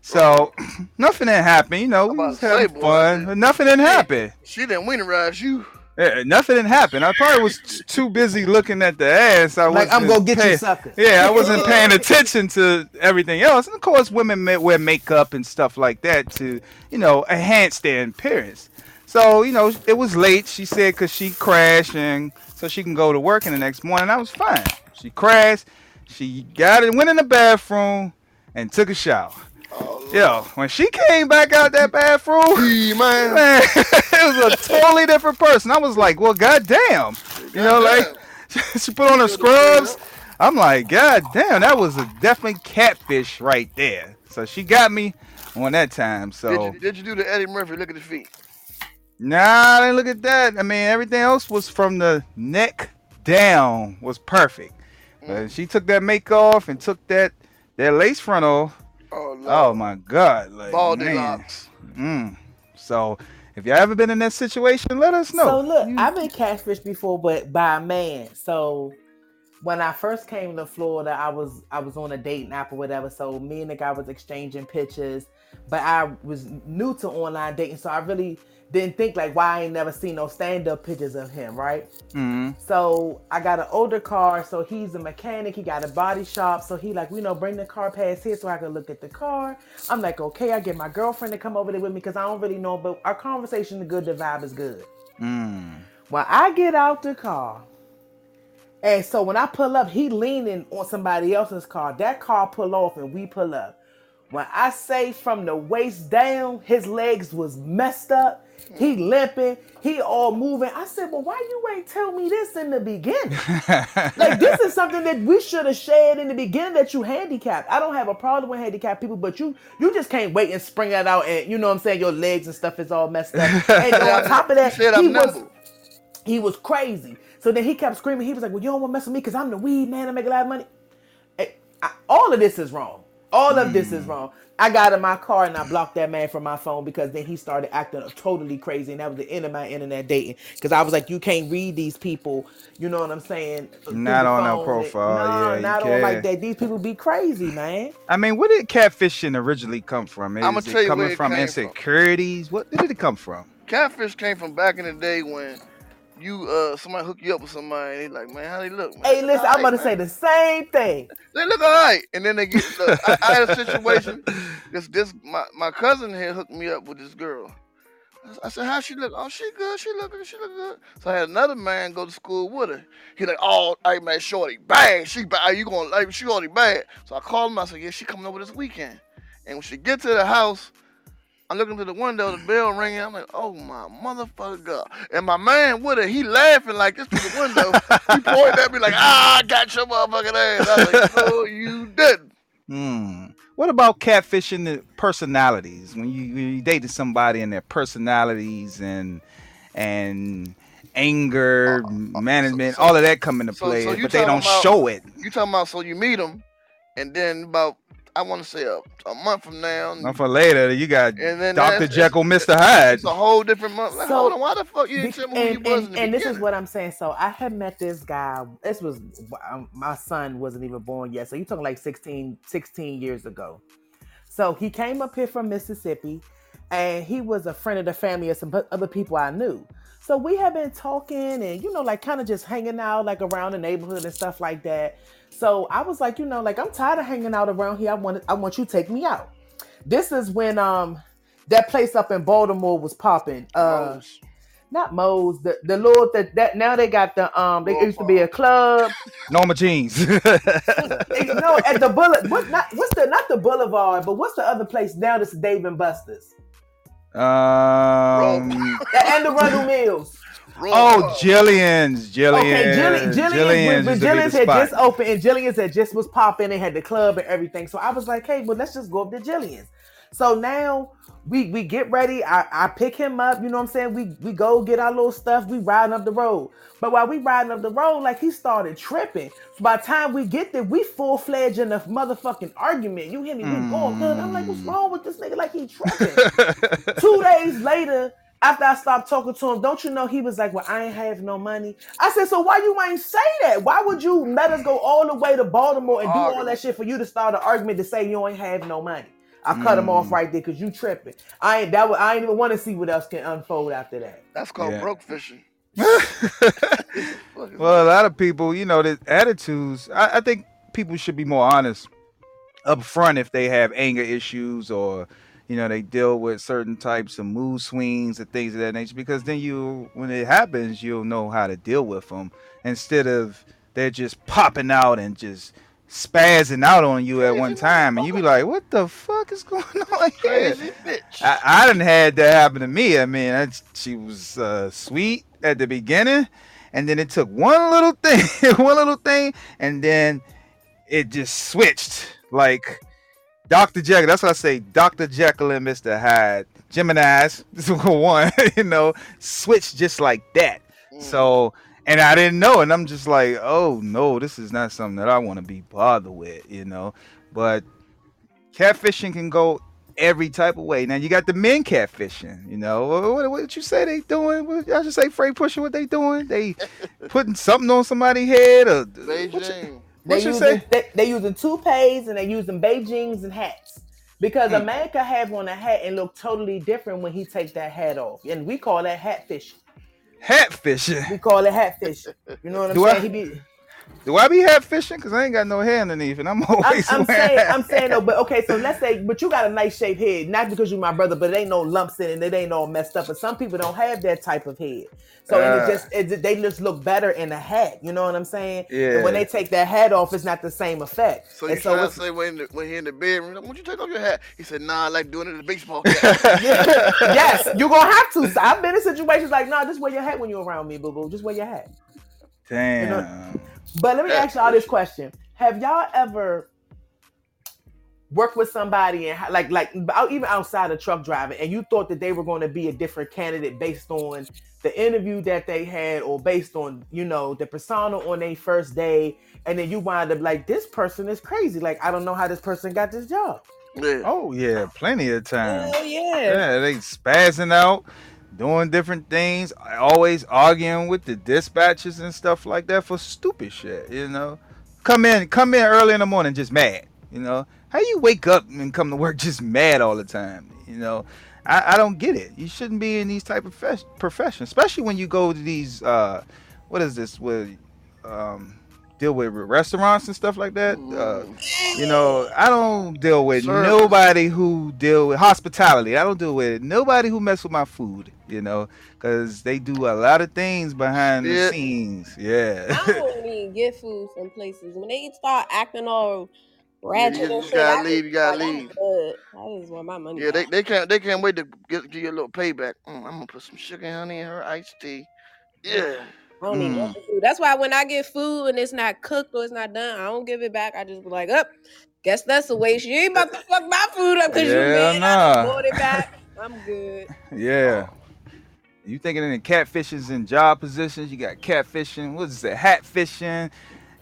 So *clears throat* nothing didn't happen. You know, we was to say, having boy, fun. but nothing didn't happen. She didn't winterize you. Yeah, nothing had happened. I probably was t- too busy looking at the ass. I Like I'm gonna get pay- you suckers. Yeah, I wasn't *laughs* paying attention to everything else. And of course, women may wear makeup and stuff like that to, you know, enhance their appearance. So, you know, it was late. She said because she crashed and so she can go to work in the next morning. I was fine. She crashed. She got it, went in the bathroom, and took a shower. Oh, Yo, when she came back out that bathroom, Gee, man. *laughs* man, it was a totally different person. I was like, well, goddamn. You know, like *laughs* she put on her scrubs. I'm like, God damn, that was a definitely catfish right there. So she got me on that time. Did So you, did you do the Eddie Murphy? Look at his feet. Nah, I didn't look at that. I mean, everything else was from the neck down was perfect. But she took that make off and took that that lace front off. Oh, Oh my God, like Baldy locks. Mm. So if you ever been in that situation, let us know. So look, You- I've been catfished before, but by a man. So when I first came to Florida, I was I was on a dating app or whatever. So me and the guy was exchanging pictures, but I was new to online dating, so I really didn't think like why I ain't never seen no stand up pictures of him, right? Mhm. So I got an older car, so he's a mechanic. He got a body shop, so he like, you know, bring the car past here so I can look at the car. I'm like, okay, I get my girlfriend to come over there with me because I don't really know, but our conversation is good, the vibe is good. Mm. When I get out the car, and so when I pull up, he leaning on somebody else's car. That car pull off and we pull up. When I say from the waist down, his legs was messed up. He limping. He all moving. I said, "Well, why you ain't tell me this in the beginning? *laughs* like this is something that we should have shared in the beginning that you handicapped. I don't have a problem with handicapped people, but you you just can't wait and spring that out and you know what I'm saying. Your legs and stuff is all messed up. And on top of that, *laughs* Said he I'm was nimble. he was crazy. So then he kept screaming. He was like, "Well, you don't want to mess with me because I'm the weed man. I make a lot of money." Eh, I- all of this is wrong. All of this is mm. wrong. I got in my car and I blocked that man from my phone because then he started acting totally crazy, and that was the end of my internet dating. Because I was like, "You can't read these people." You know what I'm saying? Uh, not on their profile, No, yeah, you not on like can't. that. These people be crazy, man. I mean, where did catfishing originally come from? Is I'ma it tell you coming where it from came from. insecurities? What did it come from? Catfish came from back in the day when you uh somebody hook you up with somebody and they like, man, how they look? Man? Hey, listen, look I'm about to alright, say the same thing. They look alright, and then they get. Look, *laughs* I, I had a situation. This this my, my cousin had hooked me up with this girl. I said, "How she look? Oh, she good. She look good. She look good." So I had another man go to school with her. He like, "Oh, hey man, shorty, bang, she bad. You going like she already bad?" So I called him. I said, "Yeah, she coming over this weekend." And when she get to the house, I'm looking through the window, the bell ringing. I'm like, "Oh my motherfucker!" God. And my man with her, he laughing like this through the window. *laughs* he pointed at me like, "Ah, I got your motherfucking ass." I was like, "No, *laughs* you didn't." Hmm. What about catfishing the personalities? When you, when you dated somebody and their personalities and and anger management, so- all of that come into so- play, so but they don't about- show it. You talking about so you meet them, and then about I want to say a, a month from now, Not for later, you got And then Dr. Jekyll, Mr. Hyde. it's a whole different month. Like, So- hold on, why the fuck you didn't tell me who you was and, in the and this is what I'm saying. So I had met this guy. This was um, my son wasn't even born yet. So you're talking like 16, 16 years ago. So he came up here from Mississippi, and he was a friend of the family of some other people I knew. So we have been talking and you know like kind of just hanging out like around the neighborhood and stuff like that. So I was like, you know, like I'm tired of hanging out around here. I want I want you to take me out. This is when um that place up in Baltimore was popping. Uh Rose. not Moe's, the the Lord that that now they got the um they used to be a club. *laughs* Norma Jeans. They- *laughs* no, at the bullet what not what's the not the boulevard, but what's the other place now that's Dave and Buster's? Um, And the Arundel Mills. Rose. oh, Jillian's. Jillian's. Okay, Jillian, Jillian's, Jillian's when used Jillian's had spot. just opened and Jillian's had just was popping and had the club and everything. So I was like, hey, well, let's just go up to Jillian's. So now we we get ready. I, I pick him up, you know what I'm saying? We we go get our little stuff, we riding up the road. But while we riding up the road, like he started tripping. So by the time we get there, we full fledged in a motherfucking argument. You hear me? We going mm. good. I'm like, what's wrong with this nigga? Like he tripping. *laughs* Two days later, after I stopped talking to him, don't you know he was like, Well, I ain't have no money. I said, So why you ain't say that? Why would you let us go all the way to Baltimore and do all that shit for you to start an argument to say you ain't have no money? I cut him off mm. right there because you tripping. I ain't that I ain't even want to see what else can unfold after that. That's called Yeah. broke fishing. *laughs* *laughs* Well, a lot of people, you know, the attitudes. I, I think people should be more honest up front if they have anger issues or, you know, they deal with certain types of mood swings and things of that nature. Because then you, when it happens, you'll know how to deal with them instead of they're just popping out and just spazzing out on you at one time, and you be like, "What the fuck is going *laughs* on here?" Crazy bitch. I, I didn't had that happen to me. I mean, I, she was uh, sweet at the beginning, and then it took one little *laughs* thing, one little thing, and then it just switched. Like Dr. Jekyll. That's what I say. Dr. Jekyll and Mr. Hyde. Gemini's *laughs* this one, you know, switched just like that. Mm. So, and I didn't know, and I'm just like, oh no, this is not something that I want to be bothered with, you know. But catfishing can go every type of way. Now you got the men catfishing, you know. What, what, what you say they doing? What, I should say Frank pushing what they doing? They *laughs* putting something on somebody's head or what you- Beijing. They What you using say? they, they using toupees and they using Beijings and hats. Because Hmm. a man could have on a hat and look totally different when he takes that hat off. And we call that hat fishing. Hat fishing. We call it hat fishing. You know what I'm Do I- saying? He be Do I be hat fishing? Cause I ain't got no hair underneath, and I'm *laughs* always. I'm saying. I'm saying though, but okay, so let's say, but you got a nice shaped head, not because you're my brother, but it ain't no lumps in it, and it ain't all messed up. But some people don't have that type of head, so Uh. it just it, they just look better in a hat. You know what I'm saying? And when they take that hat off, it's not the same effect. So you and so trying to say when, the, when he in the bedroom, like, won't you take off your hat? He said, nah, I like doing it in the baseball *laughs* cap. yes, you're gonna have to. So *laughs* I've been in situations like, Nah, just wear your hat when you're around me, boo boo. Just wear your hat. Damn. But let me Hat ask y'all this question: Have y'all ever worked with somebody and like like even outside of truck driving, and you thought that they were going to be a different candidate based on the interview that they had, or based on you know the persona on their first day, and then you wind up like this person is crazy. Like I don't know how this person got this job. yeah. Oh yeah, plenty of times. Hell yeah. Yeah, they spazzing out, doing different things, always arguing with the dispatchers and stuff like that for stupid shit. You know, come in, come in early in the morning, just mad. You know, how you wake up and come to work *laughs* just mad all the time? You know, I, I don't get it. You shouldn't be in these type of profes- professions, especially when you go to these. uh What is this? With um, deal with restaurants and stuff like that. Uh, you know, I don't deal with Service. nobody who deal with hospitality. I don't deal with nobody who mess with my food. You know, because they do a lot of things behind the scenes. Yeah. I don't *laughs* even get food from places. When they start acting all Yeah, ratchet you and just shit, gotta I leave, you gotta like, I'm leave. good. I just want my money. Yeah, they, back. they can't they can't wait to get give you a little payback. Mm, I'm gonna put some sugar and honey in her iced tea. Yeah. I don't even Mm. want the food. That's why when I get food and it's not cooked or it's not done, I don't give it back. I just be like, up. guess that's a waste. You ain't about to fuck my food up because you Yeah, mad. I don't nah. want it back. *laughs* I'm good. yeah. You thinking in catfishes in job positions? You got catfishing. What is it? Hat fishing.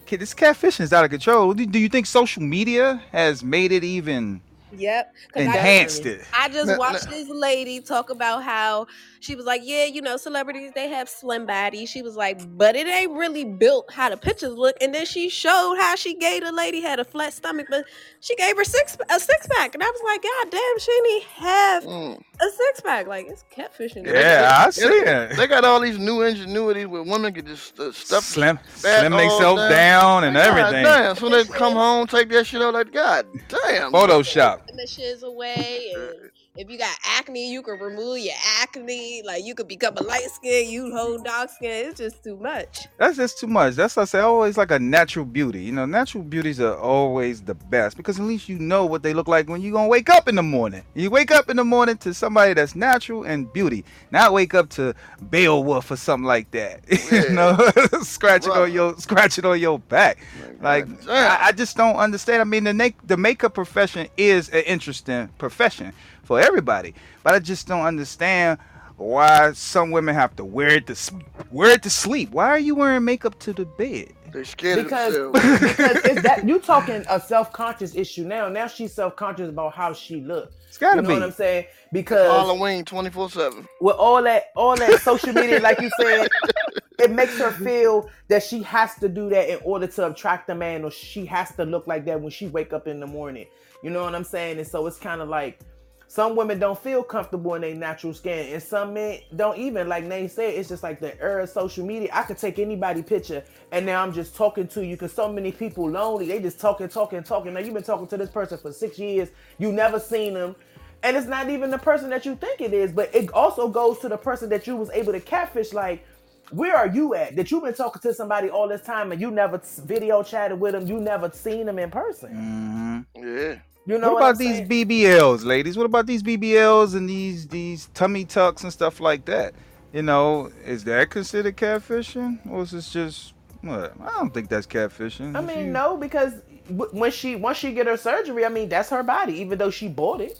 Kid, this catfishing is out of control. Do do you think social media has made it even Yep. 'Cause I- enhanced it? I just watched this lady talk about how she was like, Yeah, you know, celebrities they have slim bodies. She was like, but it ain't really built how the pictures look. And then she showed how she gave the lady had a flat stomach, but she gave her six a six pack. And I was like, God damn, she didn't have Mm. a six pack. Like it's catfishing. Yeah, I see it. They got all these new ingenuities where women can just uh, stuff Slim, fat slim all themselves down. down and God everything. Damn, so they come home, take that shit out like God damn. Photoshop. blemishes away and if you got acne you can remove your acne like you could become a light skin you hold dark skin it's just too much That's just too much. That's why I say always like a natural beauty. You know, natural beauties are always the best because at least you know what they look like when you gonna wake up in the morning. You wake up in the morning to somebody that's natural and beauty. Not wake up to Beowulf or something like that. *laughs* Yeah. you know, *laughs* scratching Bruh. on your scratching on your back. Like I, I just don't understand. I mean, the na- the makeup profession is an interesting profession for everybody, but I just don't understand why some women have to wear it to wear it to sleep. Why are you wearing makeup to the bed? They're scared because of themselves. *laughs* because it's that *laughs* you talking a self conscious issue now. Now she's self conscious about how she looks. It's gotta You know be. what I'm saying? Because Halloween 24 7. with all that all that social media, like you said, *laughs* it makes her feel that she has to do that in order to attract a man, or she has to look like that when she wake up in the morning. You know what I'm saying? And so it's kind of like some women don't feel comfortable in their natural skin, and some men don't even. Like Nate said, it's just like the era of social media. I could take anybody picture, and now I'm just talking to you because so many people lonely. They just talking, talking, talking. Now you've been talking to this person for six years. You never seen them, and it's not even the person that you think it is. But it also goes to the person that you was able to catfish. Like, where are you at? That you've been talking to somebody all this time, and you never video chatted with them. You never seen them in person. Mhm. Yeah. You know what what, about I'm these saying? BBLs, ladies? What about these BBLs and these these tummy tucks and stuff like that? You know, is that considered catfishing, or is this just what? I don't think that's catfishing. I mean, you- no, because when she once she get her surgery, I mean that's her body, even though she bought it.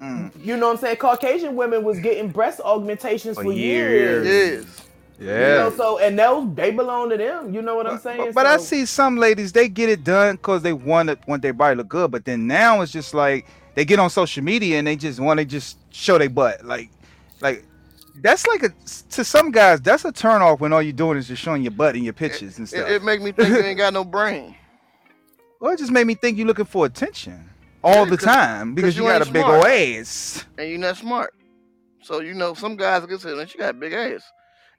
Mm. You know what I'm saying? Caucasian women was getting breast augmentations For for, years. years. Yes. You Yeah. know, so and those they belong to them. You know what I'm saying? but, but I So- see some ladies they get it done because they want it want their body look good. But then now it's just like they get on social media and they just want to just show their butt. Like, like that's like a to some guys that's a turn off when all you're doing is just showing your butt in your pictures and It, stuff. it make me think you ain't got no brain. *laughs* Well, it just made me think you're looking for attention all Yeah, the 'cause- time because you, you got a ain't big smart. old ass. and you're not smart. So you know some guys can say, "Man, she got a big ass,"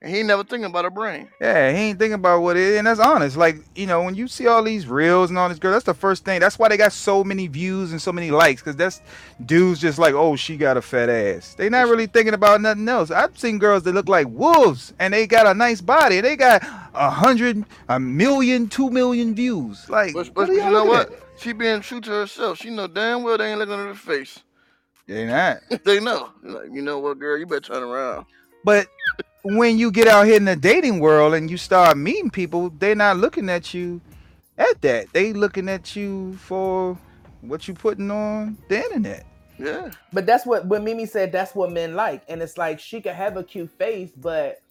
and he ain't never thinking about her brain. Yeah, he ain't thinking about what it is, and that's honest. Like you know, when you see all these reels and all this girl, that's the first thing. That's why they got so many views and so many likes, because that's dudes just like, oh, she got a fat ass. They not really thinking about nothing else. I've seen girls that look like wolves, and they got a nice body, they got a hundred, a million, two million views. Like, But, but you know what? at? She being true to herself. She know damn well they ain't looking at her face. They not. *laughs* they know. Like, you know what, girl? You better turn around. But when you get out here in the dating world and you start meeting people, they're not looking at you at that. They looking at you for what you putting on the internet. Yeah. But that's what when Mimi said that's what men like. And it's like she could have a cute face, but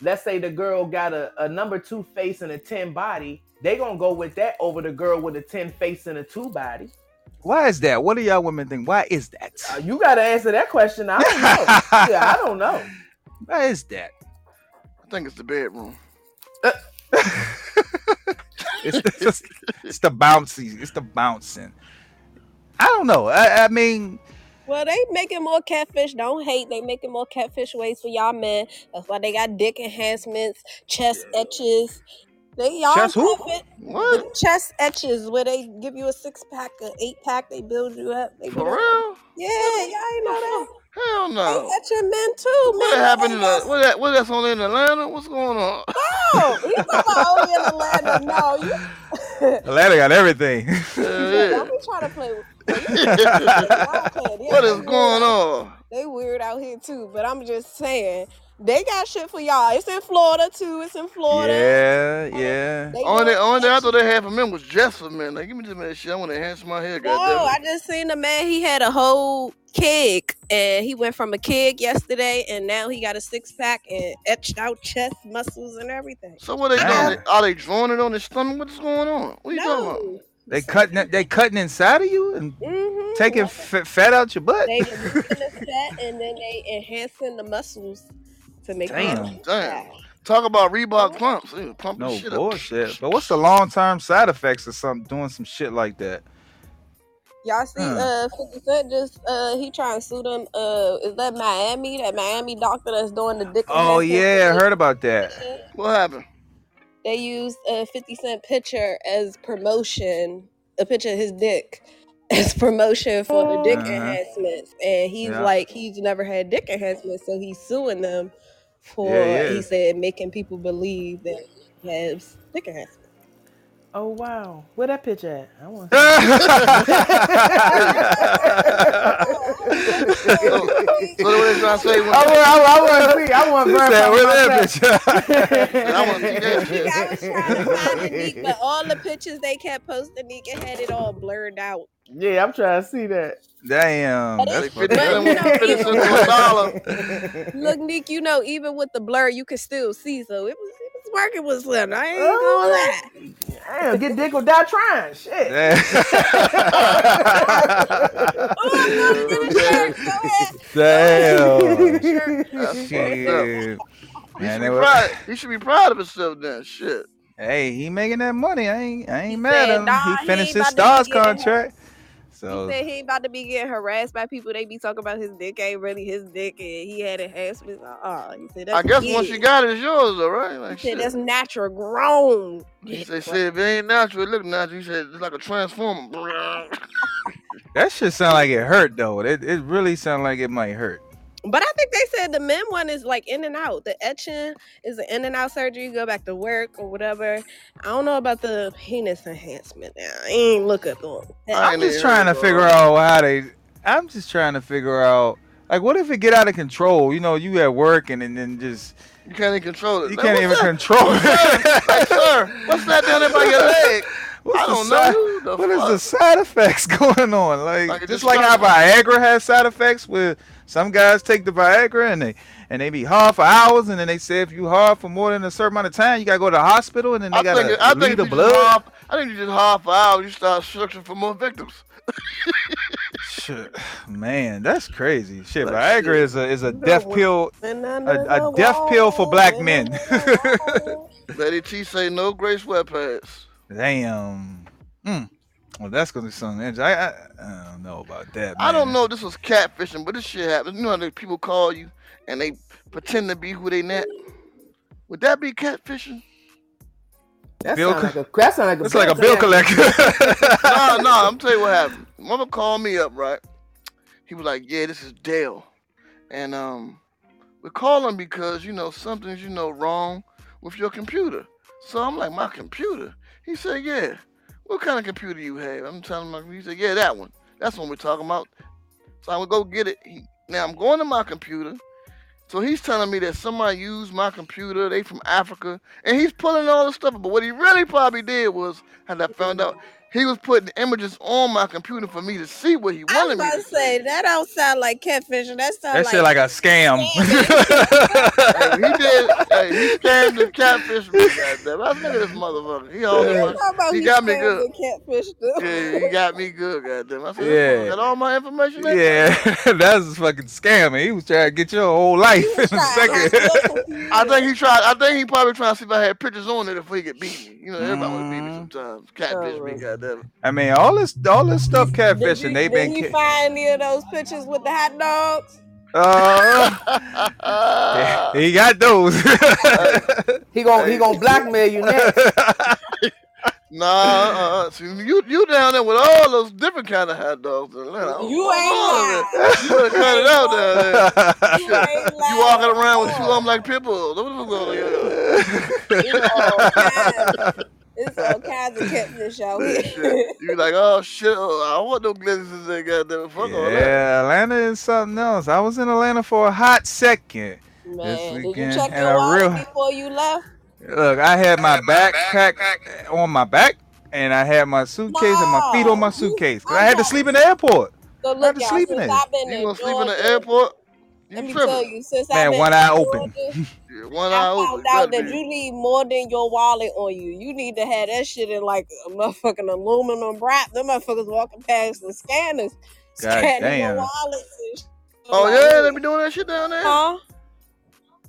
let's say the girl got a, a number two face and a 10 body, they gonna go with that over the girl with a 10 face and a two body. Why is that? What do y'all women think? Why is that? Uh, you gotta answer that question. I don't know. *laughs* yeah, I don't know. Why is that? I think it's the bedroom. *laughs* It's, it's, it's the bouncy. It's the bouncing. I don't know. I, I mean, Well, they making more catfish. Don't hate. They making more catfish ways for y'all men. That's why they got dick enhancements, chest etches. They y'all Chest who? What? Chest etches where they give you a six pack, an eight pack. They build you up. They For do that. real? Yeah, y'all ain't know that. Hell They no. etching men too. What men happened in the, what that what that's on in Atlanta? What's going on? No, you talking about only in Atlanta? No, you. *laughs* Atlanta got everything. Yeah, Don't be trying to play with. *laughs* what is going on? They weird out here too, but I'm just saying they got shit for y'all. It's in Florida too. It's in Florida. yeah, yeah. They Only doing only thing I thought they had for men was just for men. Like give me this man shit. I want to enhance my hair. No, goddamn I it. just seen a man. He had a whole keg, and he went from a keg yesterday, and now he got a six pack and etched out chest muscles and everything. So what they Damn. doing? Are they drawing it on his stomach? What's going on? What you talking about? No, They cutting it, they cutting inside of you and mm-hmm. taking f- fat out your butt. They *laughs* removing the fat and then they enhancing the muscles to make Damn. it. Damn. Talk about Reebok pumps. They was pumping No shit bullshit. But what's the long term side effects of some doing some shit like that? Y'all see, Huh. uh, 50 Cent just, uh, he trying to sue them. Uh, is that Miami? That Miami doctor that's doing the dick. Oh yeah, I heard about that. What happened? They used a 50 Cent picture as promotion, a picture of his dick *laughs* as promotion for the dick Uh-huh. enhancements. And he's Yeah. like, he's never had dick enhancements, so he's suing them for, Yeah, yeah. he said, making people believe that he has dick enhancements. Oh wow. Where that pitch at? I want So, so what they trying to say? When, I want, I, want- I want to see. I want to He said, "Where that myself. *laughs* bitch?" I want to see that shit. I was trying to find the *laughs* Neek, but all the pictures they kept posting, Neek, had it all blurred out. Yeah, I'm trying to see that. Damn, But that's it's- Fifty fucked but cent, up. you know, even- cent to a dollar. Look, Neek, you know, even with the blur, you could still see. So it was working with Slim. I ain't Oh, gonna lie. Damn, get dick or die trying. Shit. Oh, I'm gonna get a shirt. Go ahead. Damn. That's fucked up. Shit. He Man, should, they be proud, he should be proud of himself then. Shit. Hey, he making that money. I ain't, I ain't He mad at him. "Nah, he he finished ain't his stars get it." contract. So He said he ain't about to be getting harassed by people. They be talking about his dick ain't really his dick, and he had enhancements. Uh, he said that's I guess his. once you got it, it's yours, though, right? He Like, said shit. that's natural, grown. He said, shit, if it ain't natural, it look natural. He said, it's like a transformer. that shit sound like it hurt though. It it really sound like it might hurt. But I think they said the men one is like in and out. The etching is an in and out surgery. You go back to work or whatever. I don't know about the penis enhancement now. I ain't look up on I I'm just trying to figure out how they. I'm just trying to figure out like what if it get out of control? You know, you at work and, and then just You can't even control it. you Like, can't even that? control Hey, it. sir, what's that down there by your leg? *laughs* What's I the don't side- know. The What is the side effects *laughs* going on? Like, Like just just like how Viagra has side effects, where some guys take the Viagra and they and they be hard for hours, and then they say if you hard for more than a certain amount of time, you gotta go to the hospital, and then they I gotta think, I think the you blood. Just hard, I think you just hard for hours. You start searching for more victims. Shit, man, that's crazy. Shit, Like, Viagra shit. is a is a death pill. A, A, a death pill for black men. *laughs* Lady T say no gray sweatpants. Damn. Mm. Well, that's gonna be something. interesting. I, I I don't know about that. I don't know if this was catfishing, but this shit happens. You know how the people call you and they pretend to be who they not? Would that be catfishing? That Bill sound like a that sound like a It's like a bill collector. no, *laughs* no, I'm tell you what happened. Mama called me up, right? He was like, "Yeah, this is Dale, and um, we're calling because you know something's you know wrong with your computer." So I'm like, "My computer?" He said, "Yeah." What kind of computer you have? I'm telling him. He said, "Yeah, that one. That's what we're talking about." So I would go get it. He, now I'm going to my computer. So he's telling me that somebody used my computer. They from Africa, and he's pulling all this stuff. But what he really probably did was, as I found out, he was putting images on my computer for me to see what he I was wanted me about to to see. say that don't sound like catfishing. That sounds that like, shit like a scam. *laughs* Hey, he did. Hey, he scammed the catfish me. *laughs* Goddamn, I look at this motherfucker. He all Talk about he he got me good. the Catfish too. Yeah, he got me good. Goddamn. I said, Yeah. yeah. got all my information. in? yeah, *laughs* that's a fucking scam. He was trying to get your whole life in a was trying to hack second. I think he tried. I think he probably trying to see if I had pictures on it before he could beat me. You know, everybody want to beat me Mhm. sometimes. Catfish me, Oh. Goddamn. I mean, all this, all this stuff Did catfishing. you, They did been, he ca- find any of those pictures with the hot dogs? uh, it. he got those. *laughs* He gon' he gonna blackmail you next. *laughs* Nah, uh, see, you you down there with all those different kind of hot dogs in Atlanta. You ain't lying. You better cut it out down there. You ain't *laughs* You walking around with two lying. of them like pit bulls. What the fuck going on? It's all kinds. It's all kinds of catfish out here. Shit. You like, oh shit, oh, I don't want no glizzards in goddamn fuck all that. yeah, Atlanta is something else. I was in Atlanta for a hot second. Man, did you check and your wallet real- before you left? Look, I had my backpack on my back, and I had my suitcase and my feet on my suitcase. you- I I had to sleep in the airport. So had to y'all, sleep in it. I've been You gonna sleep in the airport? Let You me tell you, since Man, I've been one in eye Georgia, open. Yeah, *laughs* one I eye open. found out gotta that you need more than your wallet on you. You need to have that shit in like a motherfucking aluminum wrap. Them motherfuckers walking past the scanners, God scanning damn. your wallets and shit. Oh Like, yeah, they be doing that shit down there. Huh?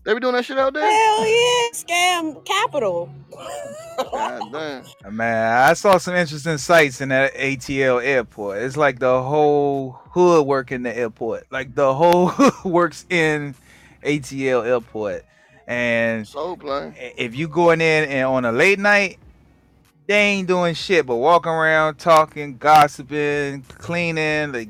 They be doing that shit out there. Hell yeah, scam capital. God *laughs* damn. Man, I saw some interesting sights in that ATL airport. It's like the whole hood work in the airport. Like the whole *laughs* hood works in ATL airport. And Soul plane. if you going in and on a late night, they ain't doing shit but walking around talking, gossiping, cleaning, like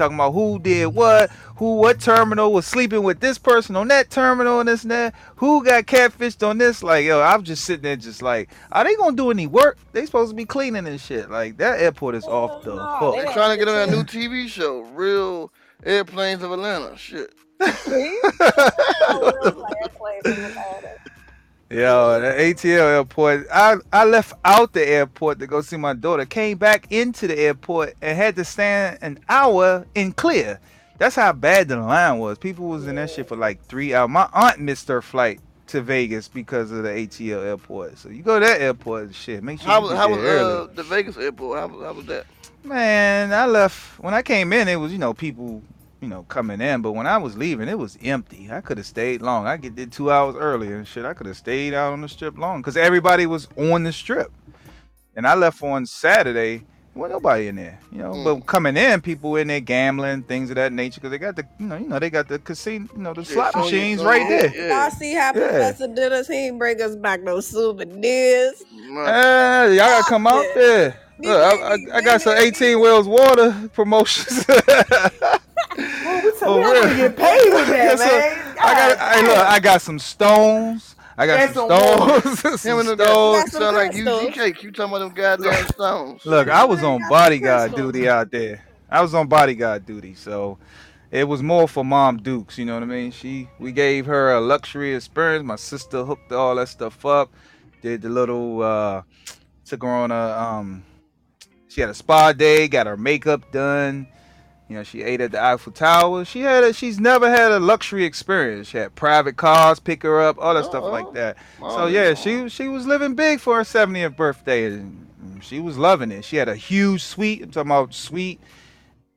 talking about who did what, who what terminal was sleeping with this person on that terminal and this and that, who got catfished on this. Like, yo, I'm just sitting there just like, are they gonna do any work? They supposed to be cleaning and shit. Like that airport is off the no, hook. they They trying to get on a new TV show, Real Airplanes of Atlanta. Shit. *laughs* *laughs* Yo, the ATL airport. I I left out the airport to go see my daughter. Came back into the airport and had to stand an hour in clear. That's how bad the line was. People was in that shit for like three hours. My aunt missed her flight to Vegas because of the ATL airport. So you go to that airport, and shit. Make sure How you was how was uh, the Vegas airport? How was, how was that? Man, I left when I came in. It was you know people you know coming in, but when I was leaving, it was empty. I could have stayed long. I get there two hours earlier and shit. I could have stayed out on the strip long because everybody was on the strip. And I left on Saturday. It Well, nobody in there, you know. Mm. But coming in, people in there gambling, things of that nature, because they got the, you know, you know, they got the casino, you know, the Yeah, slot so machines so right there. Yeah. Y'all see how Yeah. Professor did us? He ain't bring us back no souvenirs. Man, Hey, y'all gotta come out there. Look, I, I, I got some 18 Wheels Water promotions. *laughs* Well, we, For we real. to get paid with that, *laughs* Yes, sir. man. I got, hey, look, I got some stones. I got *laughs* And some some stones. Him some stones. Got some sound like crystals. UGK. You talking about them goddamn stones? Look, I was on bodyguard duty out there. I was on bodyguard duty, so it was more for Mom Dukes. You know what I mean? She, we gave her a luxury experience. My sister hooked all that stuff up. Did the little, uh, took her on a, um, she had a spa day. Got her makeup done. You know, she ate at the Eiffel Tower. She had a, she's never had a luxury experience. She had private cars pick her up, all that stuff Uh-oh. like oh, that. Oh, So oh, yeah, she she was living big for her 70th birthday, and she was loving it. She had a huge suite. I'm talking about suite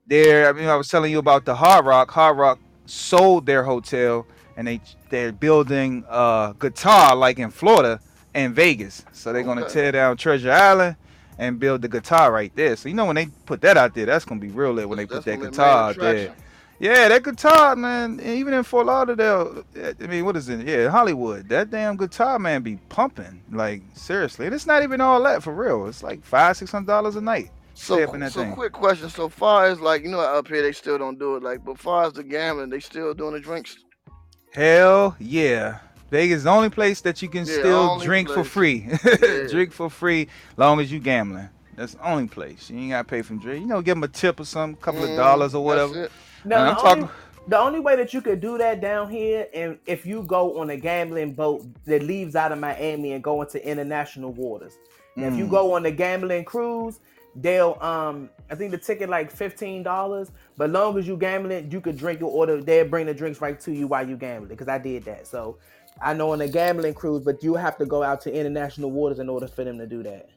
there. I mean, I was telling you about the Hard Rock. Hard Rock sold their hotel, and they they're building a guitar like in Florida and Vegas. So they're gonna tear down Treasure Island and build the guitar right there. So you know when they put that out there, that's gonna be real lit when they put that gonna be a guitar out there. Yeah, that guitar, man. Even in Fort Lauderdale, I mean, what is it? Yeah, Hollywood. That damn guitar, man, be pumping. Like seriously, and it's not even all that for real. It's like five, six hundred dollars a night. So, Stay up in that so thing. quick question. So far as like you know, up here they still don't do it. Like, but far as the gambling, they still doing the drinks. Hell yeah. Vegas is the only place that you can Yeah, still only drink for free. *laughs* Yeah. drink for free, long as you gambling. That's the only place. You ain't gotta pay for drink. You know, give them a tip or some couple Mm, of dollars or whatever. it. No, the, I'm only, talking- the only way that you could do that down here, and if you go on a gambling boat that leaves out of Miami and go into international waters. Now, if you Mm. go on the gambling cruise, they'll um, I think the ticket like fifteen dollars. But long as you gambling, you could drink your order. They'll bring the drinks right to you while you gambling. Because I did that, so I know on a gambling cruise, but you have to go out to international waters in order for them to do that.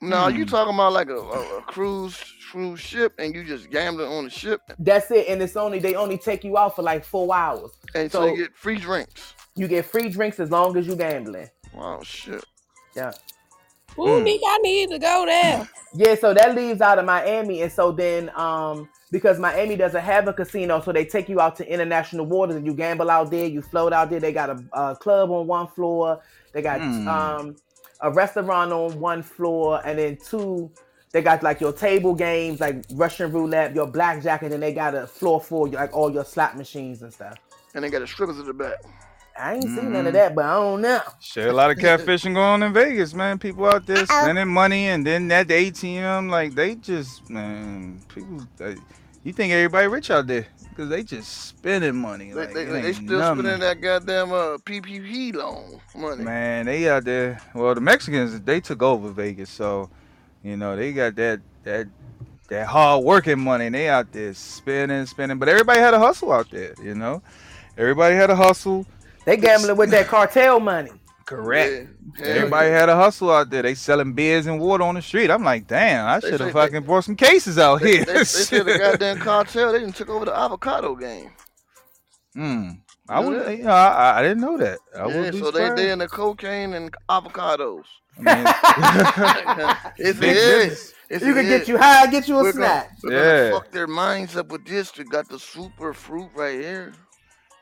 No, you Hmm. talking about like a, a, a cruise cruise ship, and you just gambling on the ship, That's it, and it's only they only take you out for like four hours. and so, So- you get free drinks. You get free drinks as long as you gambling. Wow, shit. Yeah. Ooh, Mm. Nick, I need to go there. Yeah, so that leaves out of Miami, and so then um because Miami doesn't have a casino, so they take you out to international waters and you gamble out there, you float out there. They got a, a club on one floor, they got Hmm. um a restaurant on one floor, and then two. They got like your table games, like Russian roulette, your blackjack, and then they got a floor for like all your slot machines and stuff. And they got the strippers in the back. I ain't seen none Mhm. of that, but I don't know. Shit, a lot of catfishing going on in Vegas, man. People out there spending money, and then at the ATM, like they just, man, people. They, you think everybody rich out there? Because they just spending money. They, Like, they, it they still nothing. spending that goddamn uh, PPP loan money. Man, they out there. Well, the Mexicans they took over Vegas, so you know they got that that that hard working money. And they out there spending, spending. But everybody had a hustle out there. You know, everybody had a hustle. They gambling with that cartel money. Correct. Yeah, hell Everybody yeah. had a hustle out there. They selling beers and water on the street. I'm like, damn, I should say have they- fucking brought some cases out They, here. they, they *laughs* said the goddamn cartel they done took over the avocado game. Mm. I would, that? you know, I, I didn't know that. I yeah, would be so they surprised. they in the cocaine and avocados. I mean, *laughs* *laughs* it's Big it. It's You can it. get you high, get you a We're gonna, snack. we're Yeah. gonna fuck their minds up with this. We got the super fruit right here.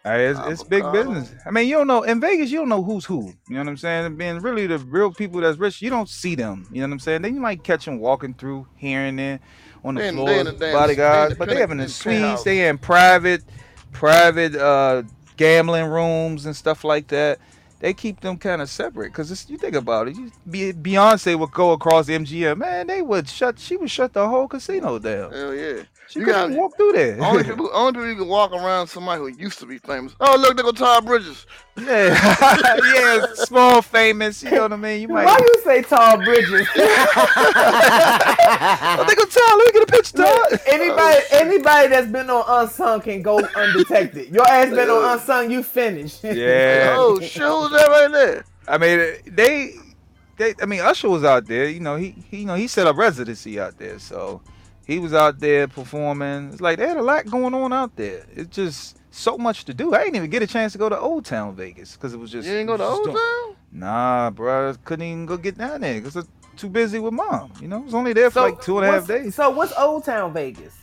Hey, it's, it's big business. I mean, you don't know in Vegas. You don't know who's who. You know what I'm saying? Being really the real people that's rich, you don't see them. You know what I'm saying? Then you might catch them walking through here and there on the They floor, in the they bodyguards. But they having in the suites. They in private, private uh, gambling rooms and stuff like that. They keep them kind of separate because you think about it. You, Beyonce would go across MGM. Man, they would shut. She would shut the whole casino down. Hell yeah. She You couldn't got- walk through there. Only *laughs* people, only people you can walk around somebody who used to be famous. Oh look, there go Todd Bridges. Yeah, *laughs* yeah, small, famous. You know what I mean? You might. Why you say tall bridges? Oh, they go Todd. Let me get a picture, Todd. anybody, anybody that's been on unsung can go undetected. Your ass been on unsung, you finished. Yeah. Oh shit, who's that right there? I mean, they, they. I mean, Usher was out there. You know, he, he, you know, he set up residency out there, so he was out there performing. It's like they had a lot going on out there. It's just so much to do. I didn't even get a chance to go to Old Town Vegas because it was just. You didn't go to Old Town? Nah, bro, couldn't even go get down there because I'm too busy with mom. You know, I was only there for like two and a half days. So what's Old Town Vegas?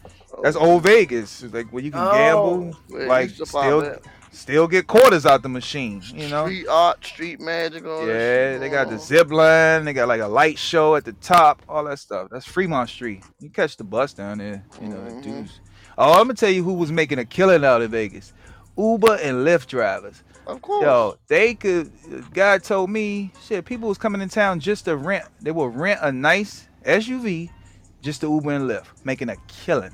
That's old Vegas, like where you can Oh. gamble, like used to pop still. Still get quarters out the machine. You know. Street art, street magic, all Yeah, they got the going zip line. They got like a light show at the top. All that stuff. That's Fremont Street. You catch the bus down there. You know, Mhm. dudes. Oh, I'm gonna tell you who was making a killing out of Vegas. Uber and Lyft drivers. Of course. Yo, they could. God told me, shit. People was coming in town just to rent. They will rent a nice SUV, just to Uber and Lyft, making a killing.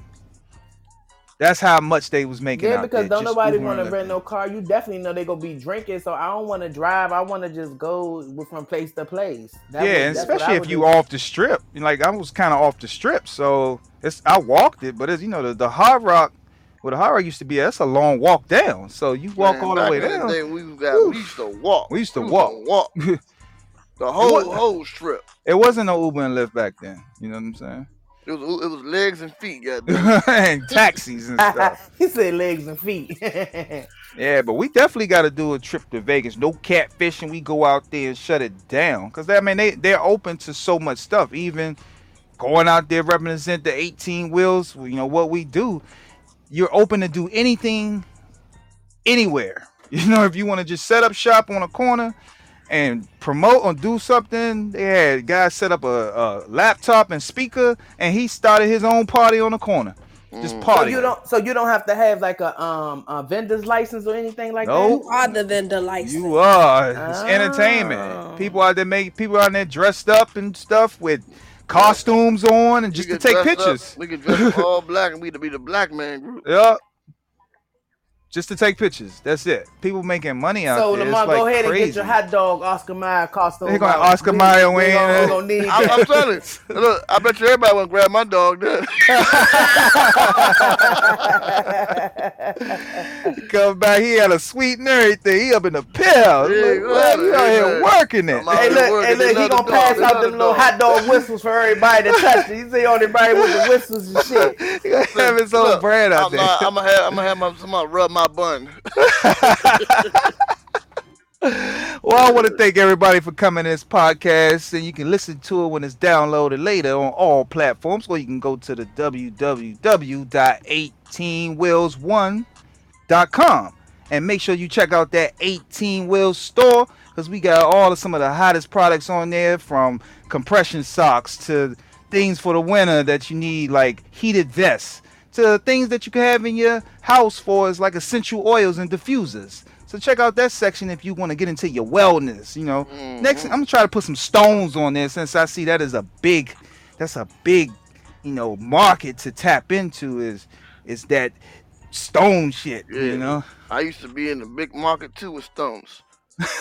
That's how much they was making. Yeah, out because there, don't nobody want to rent no car. You definitely know they gonna be drinking, so I don't want to drive. I want to just go from place to place. That yeah, would- and that's what I especially if you do. off the strip. Like I was kind of off the strip, so it's I walked it, but it's you know the, the Hard Rock, where the Hard Rock used to be, that's a long walk down. So you walk Man, all the way down. day, we got we used to walk. We used to was walk. walk. *laughs* The whole whole strip. It wasn't no Uber and Lyft back then. You know what I'm saying? It was it was legs and feet. Goddamn. *laughs* and taxis and stuff. *laughs* he said legs and feet. *laughs* Yeah, but we definitely got to do a trip to Vegas. No catfishing. We go out there and shut it down. Cause I mean they they're open to so much stuff. Even going out there represent the 18 wheels. You know what we do. You're open to do anything, anywhere. You know if you want to just set up shop on a corner and promote or do something. They had guys set up a, a laptop and speaker, and he started his own party on the corner. Just Mm. so you don't. So you don't have to have like a um a vendor's license or anything like Nope. You are the vendor license. You are. It's Oh. entertainment. People out there make people out there dressed up and stuff with costumes on and just to take dress up- pictures. we can dress up *laughs* all black and we to be the black man group. Yeah. Just to take pictures. That's it. People making money out that. So there. Lamar, like go ahead crazy. and get your hot dog Oscar Mayer costume. They're gonna. Oscar Mayer we win gonna- it. gonna need I'm, that. I'm telling you. Look, I bet you everybody want to grab my dog. Then. *laughs* Come back, he had a suite and everything. He up in the pill. Yeah, Look, right, he out here working it. I'm Hey look, hey look, he gonna pass dog. Out them the little dog. hot dog whistles for everybody to touch it. You see everybody with the whistles and shit. *laughs* He gonna have his own Look, brand out I'm, there. not- I'm gonna have, I'm gonna have my, somebody rub my bun. *laughs* Well, I want to thank everybody for coming to this podcast, and you can listen to it when it's downloaded later on all platforms, or you can go to the www.18wheels1.com and make sure you check out that 18 Wheels store because we got all of some of the hottest products on there, from compression socks to things for the winter that you need, like heated vests, to things that you can have in your house for is like essential oils and diffusers. So check out that section if you want to get into your wellness. You know, mm-hmm. next I'm gonna try to put some stones on there since I see that is a big, that's a big, you know, market to tap into. Is is that stone shit? Yeah. You know, I used to be in the big market too with stones.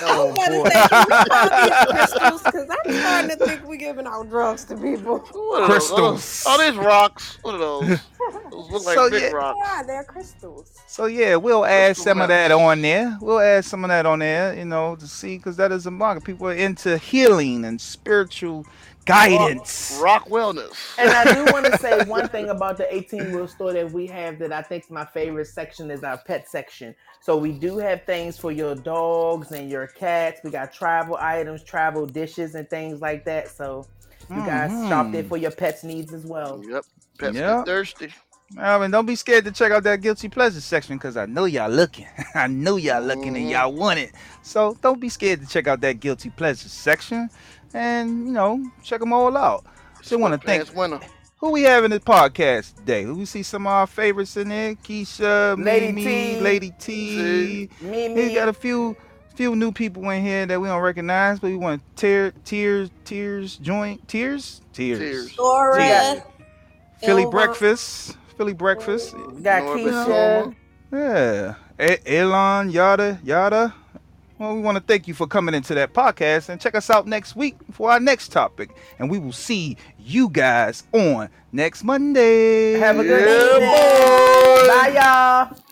Oh, What is boy. that? Can we call these *laughs* crystals? Because I'm starting to think we're giving out drugs to people. What are? Crystals. Oh, oh, these rocks. What are those? *laughs* Those look like So, big yeah. rocks. Yeah, they're crystals. So yeah, we'll add Crystal some of that on there. We'll add some of that on there, you know, to see because that is a market. People are into healing and spiritual guidance. Rock wellness. And I do want to *laughs* say one thing about the 18 wheel store that we have that I think my favorite section is our pet section. So we do have things for your dogs and your cats. We got travel items, travel dishes, and things like that. So you guys shop there for your pets' needs as well. Yep. Pets Yeah. get thirsty. I mean, don't be scared to check out that guilty pleasure section because I know y'all looking. *laughs* I know y'all looking and Mhm. y'all want it. So don't be scared to check out that guilty pleasure section, and you know, check them all out. Still want to thank Past winter. who we have in this podcast today. We see some of our favorites in there: Keisha, Lady Mimi, T. Lady T. Me, We got a few few new people in here that we don't recognize, but we want tear tears tears joint tears tears. Tears. Laura. Yeah. Philly Elma. breakfast. Philly breakfast. We got Keisha. Yeah. A- Elon, yada, yada. Well, we want to thank you for coming into that podcast and check us out next week for our next topic. And we will see you guys on next Monday. Have a good Yeah, evening. boy. Bye, y'all.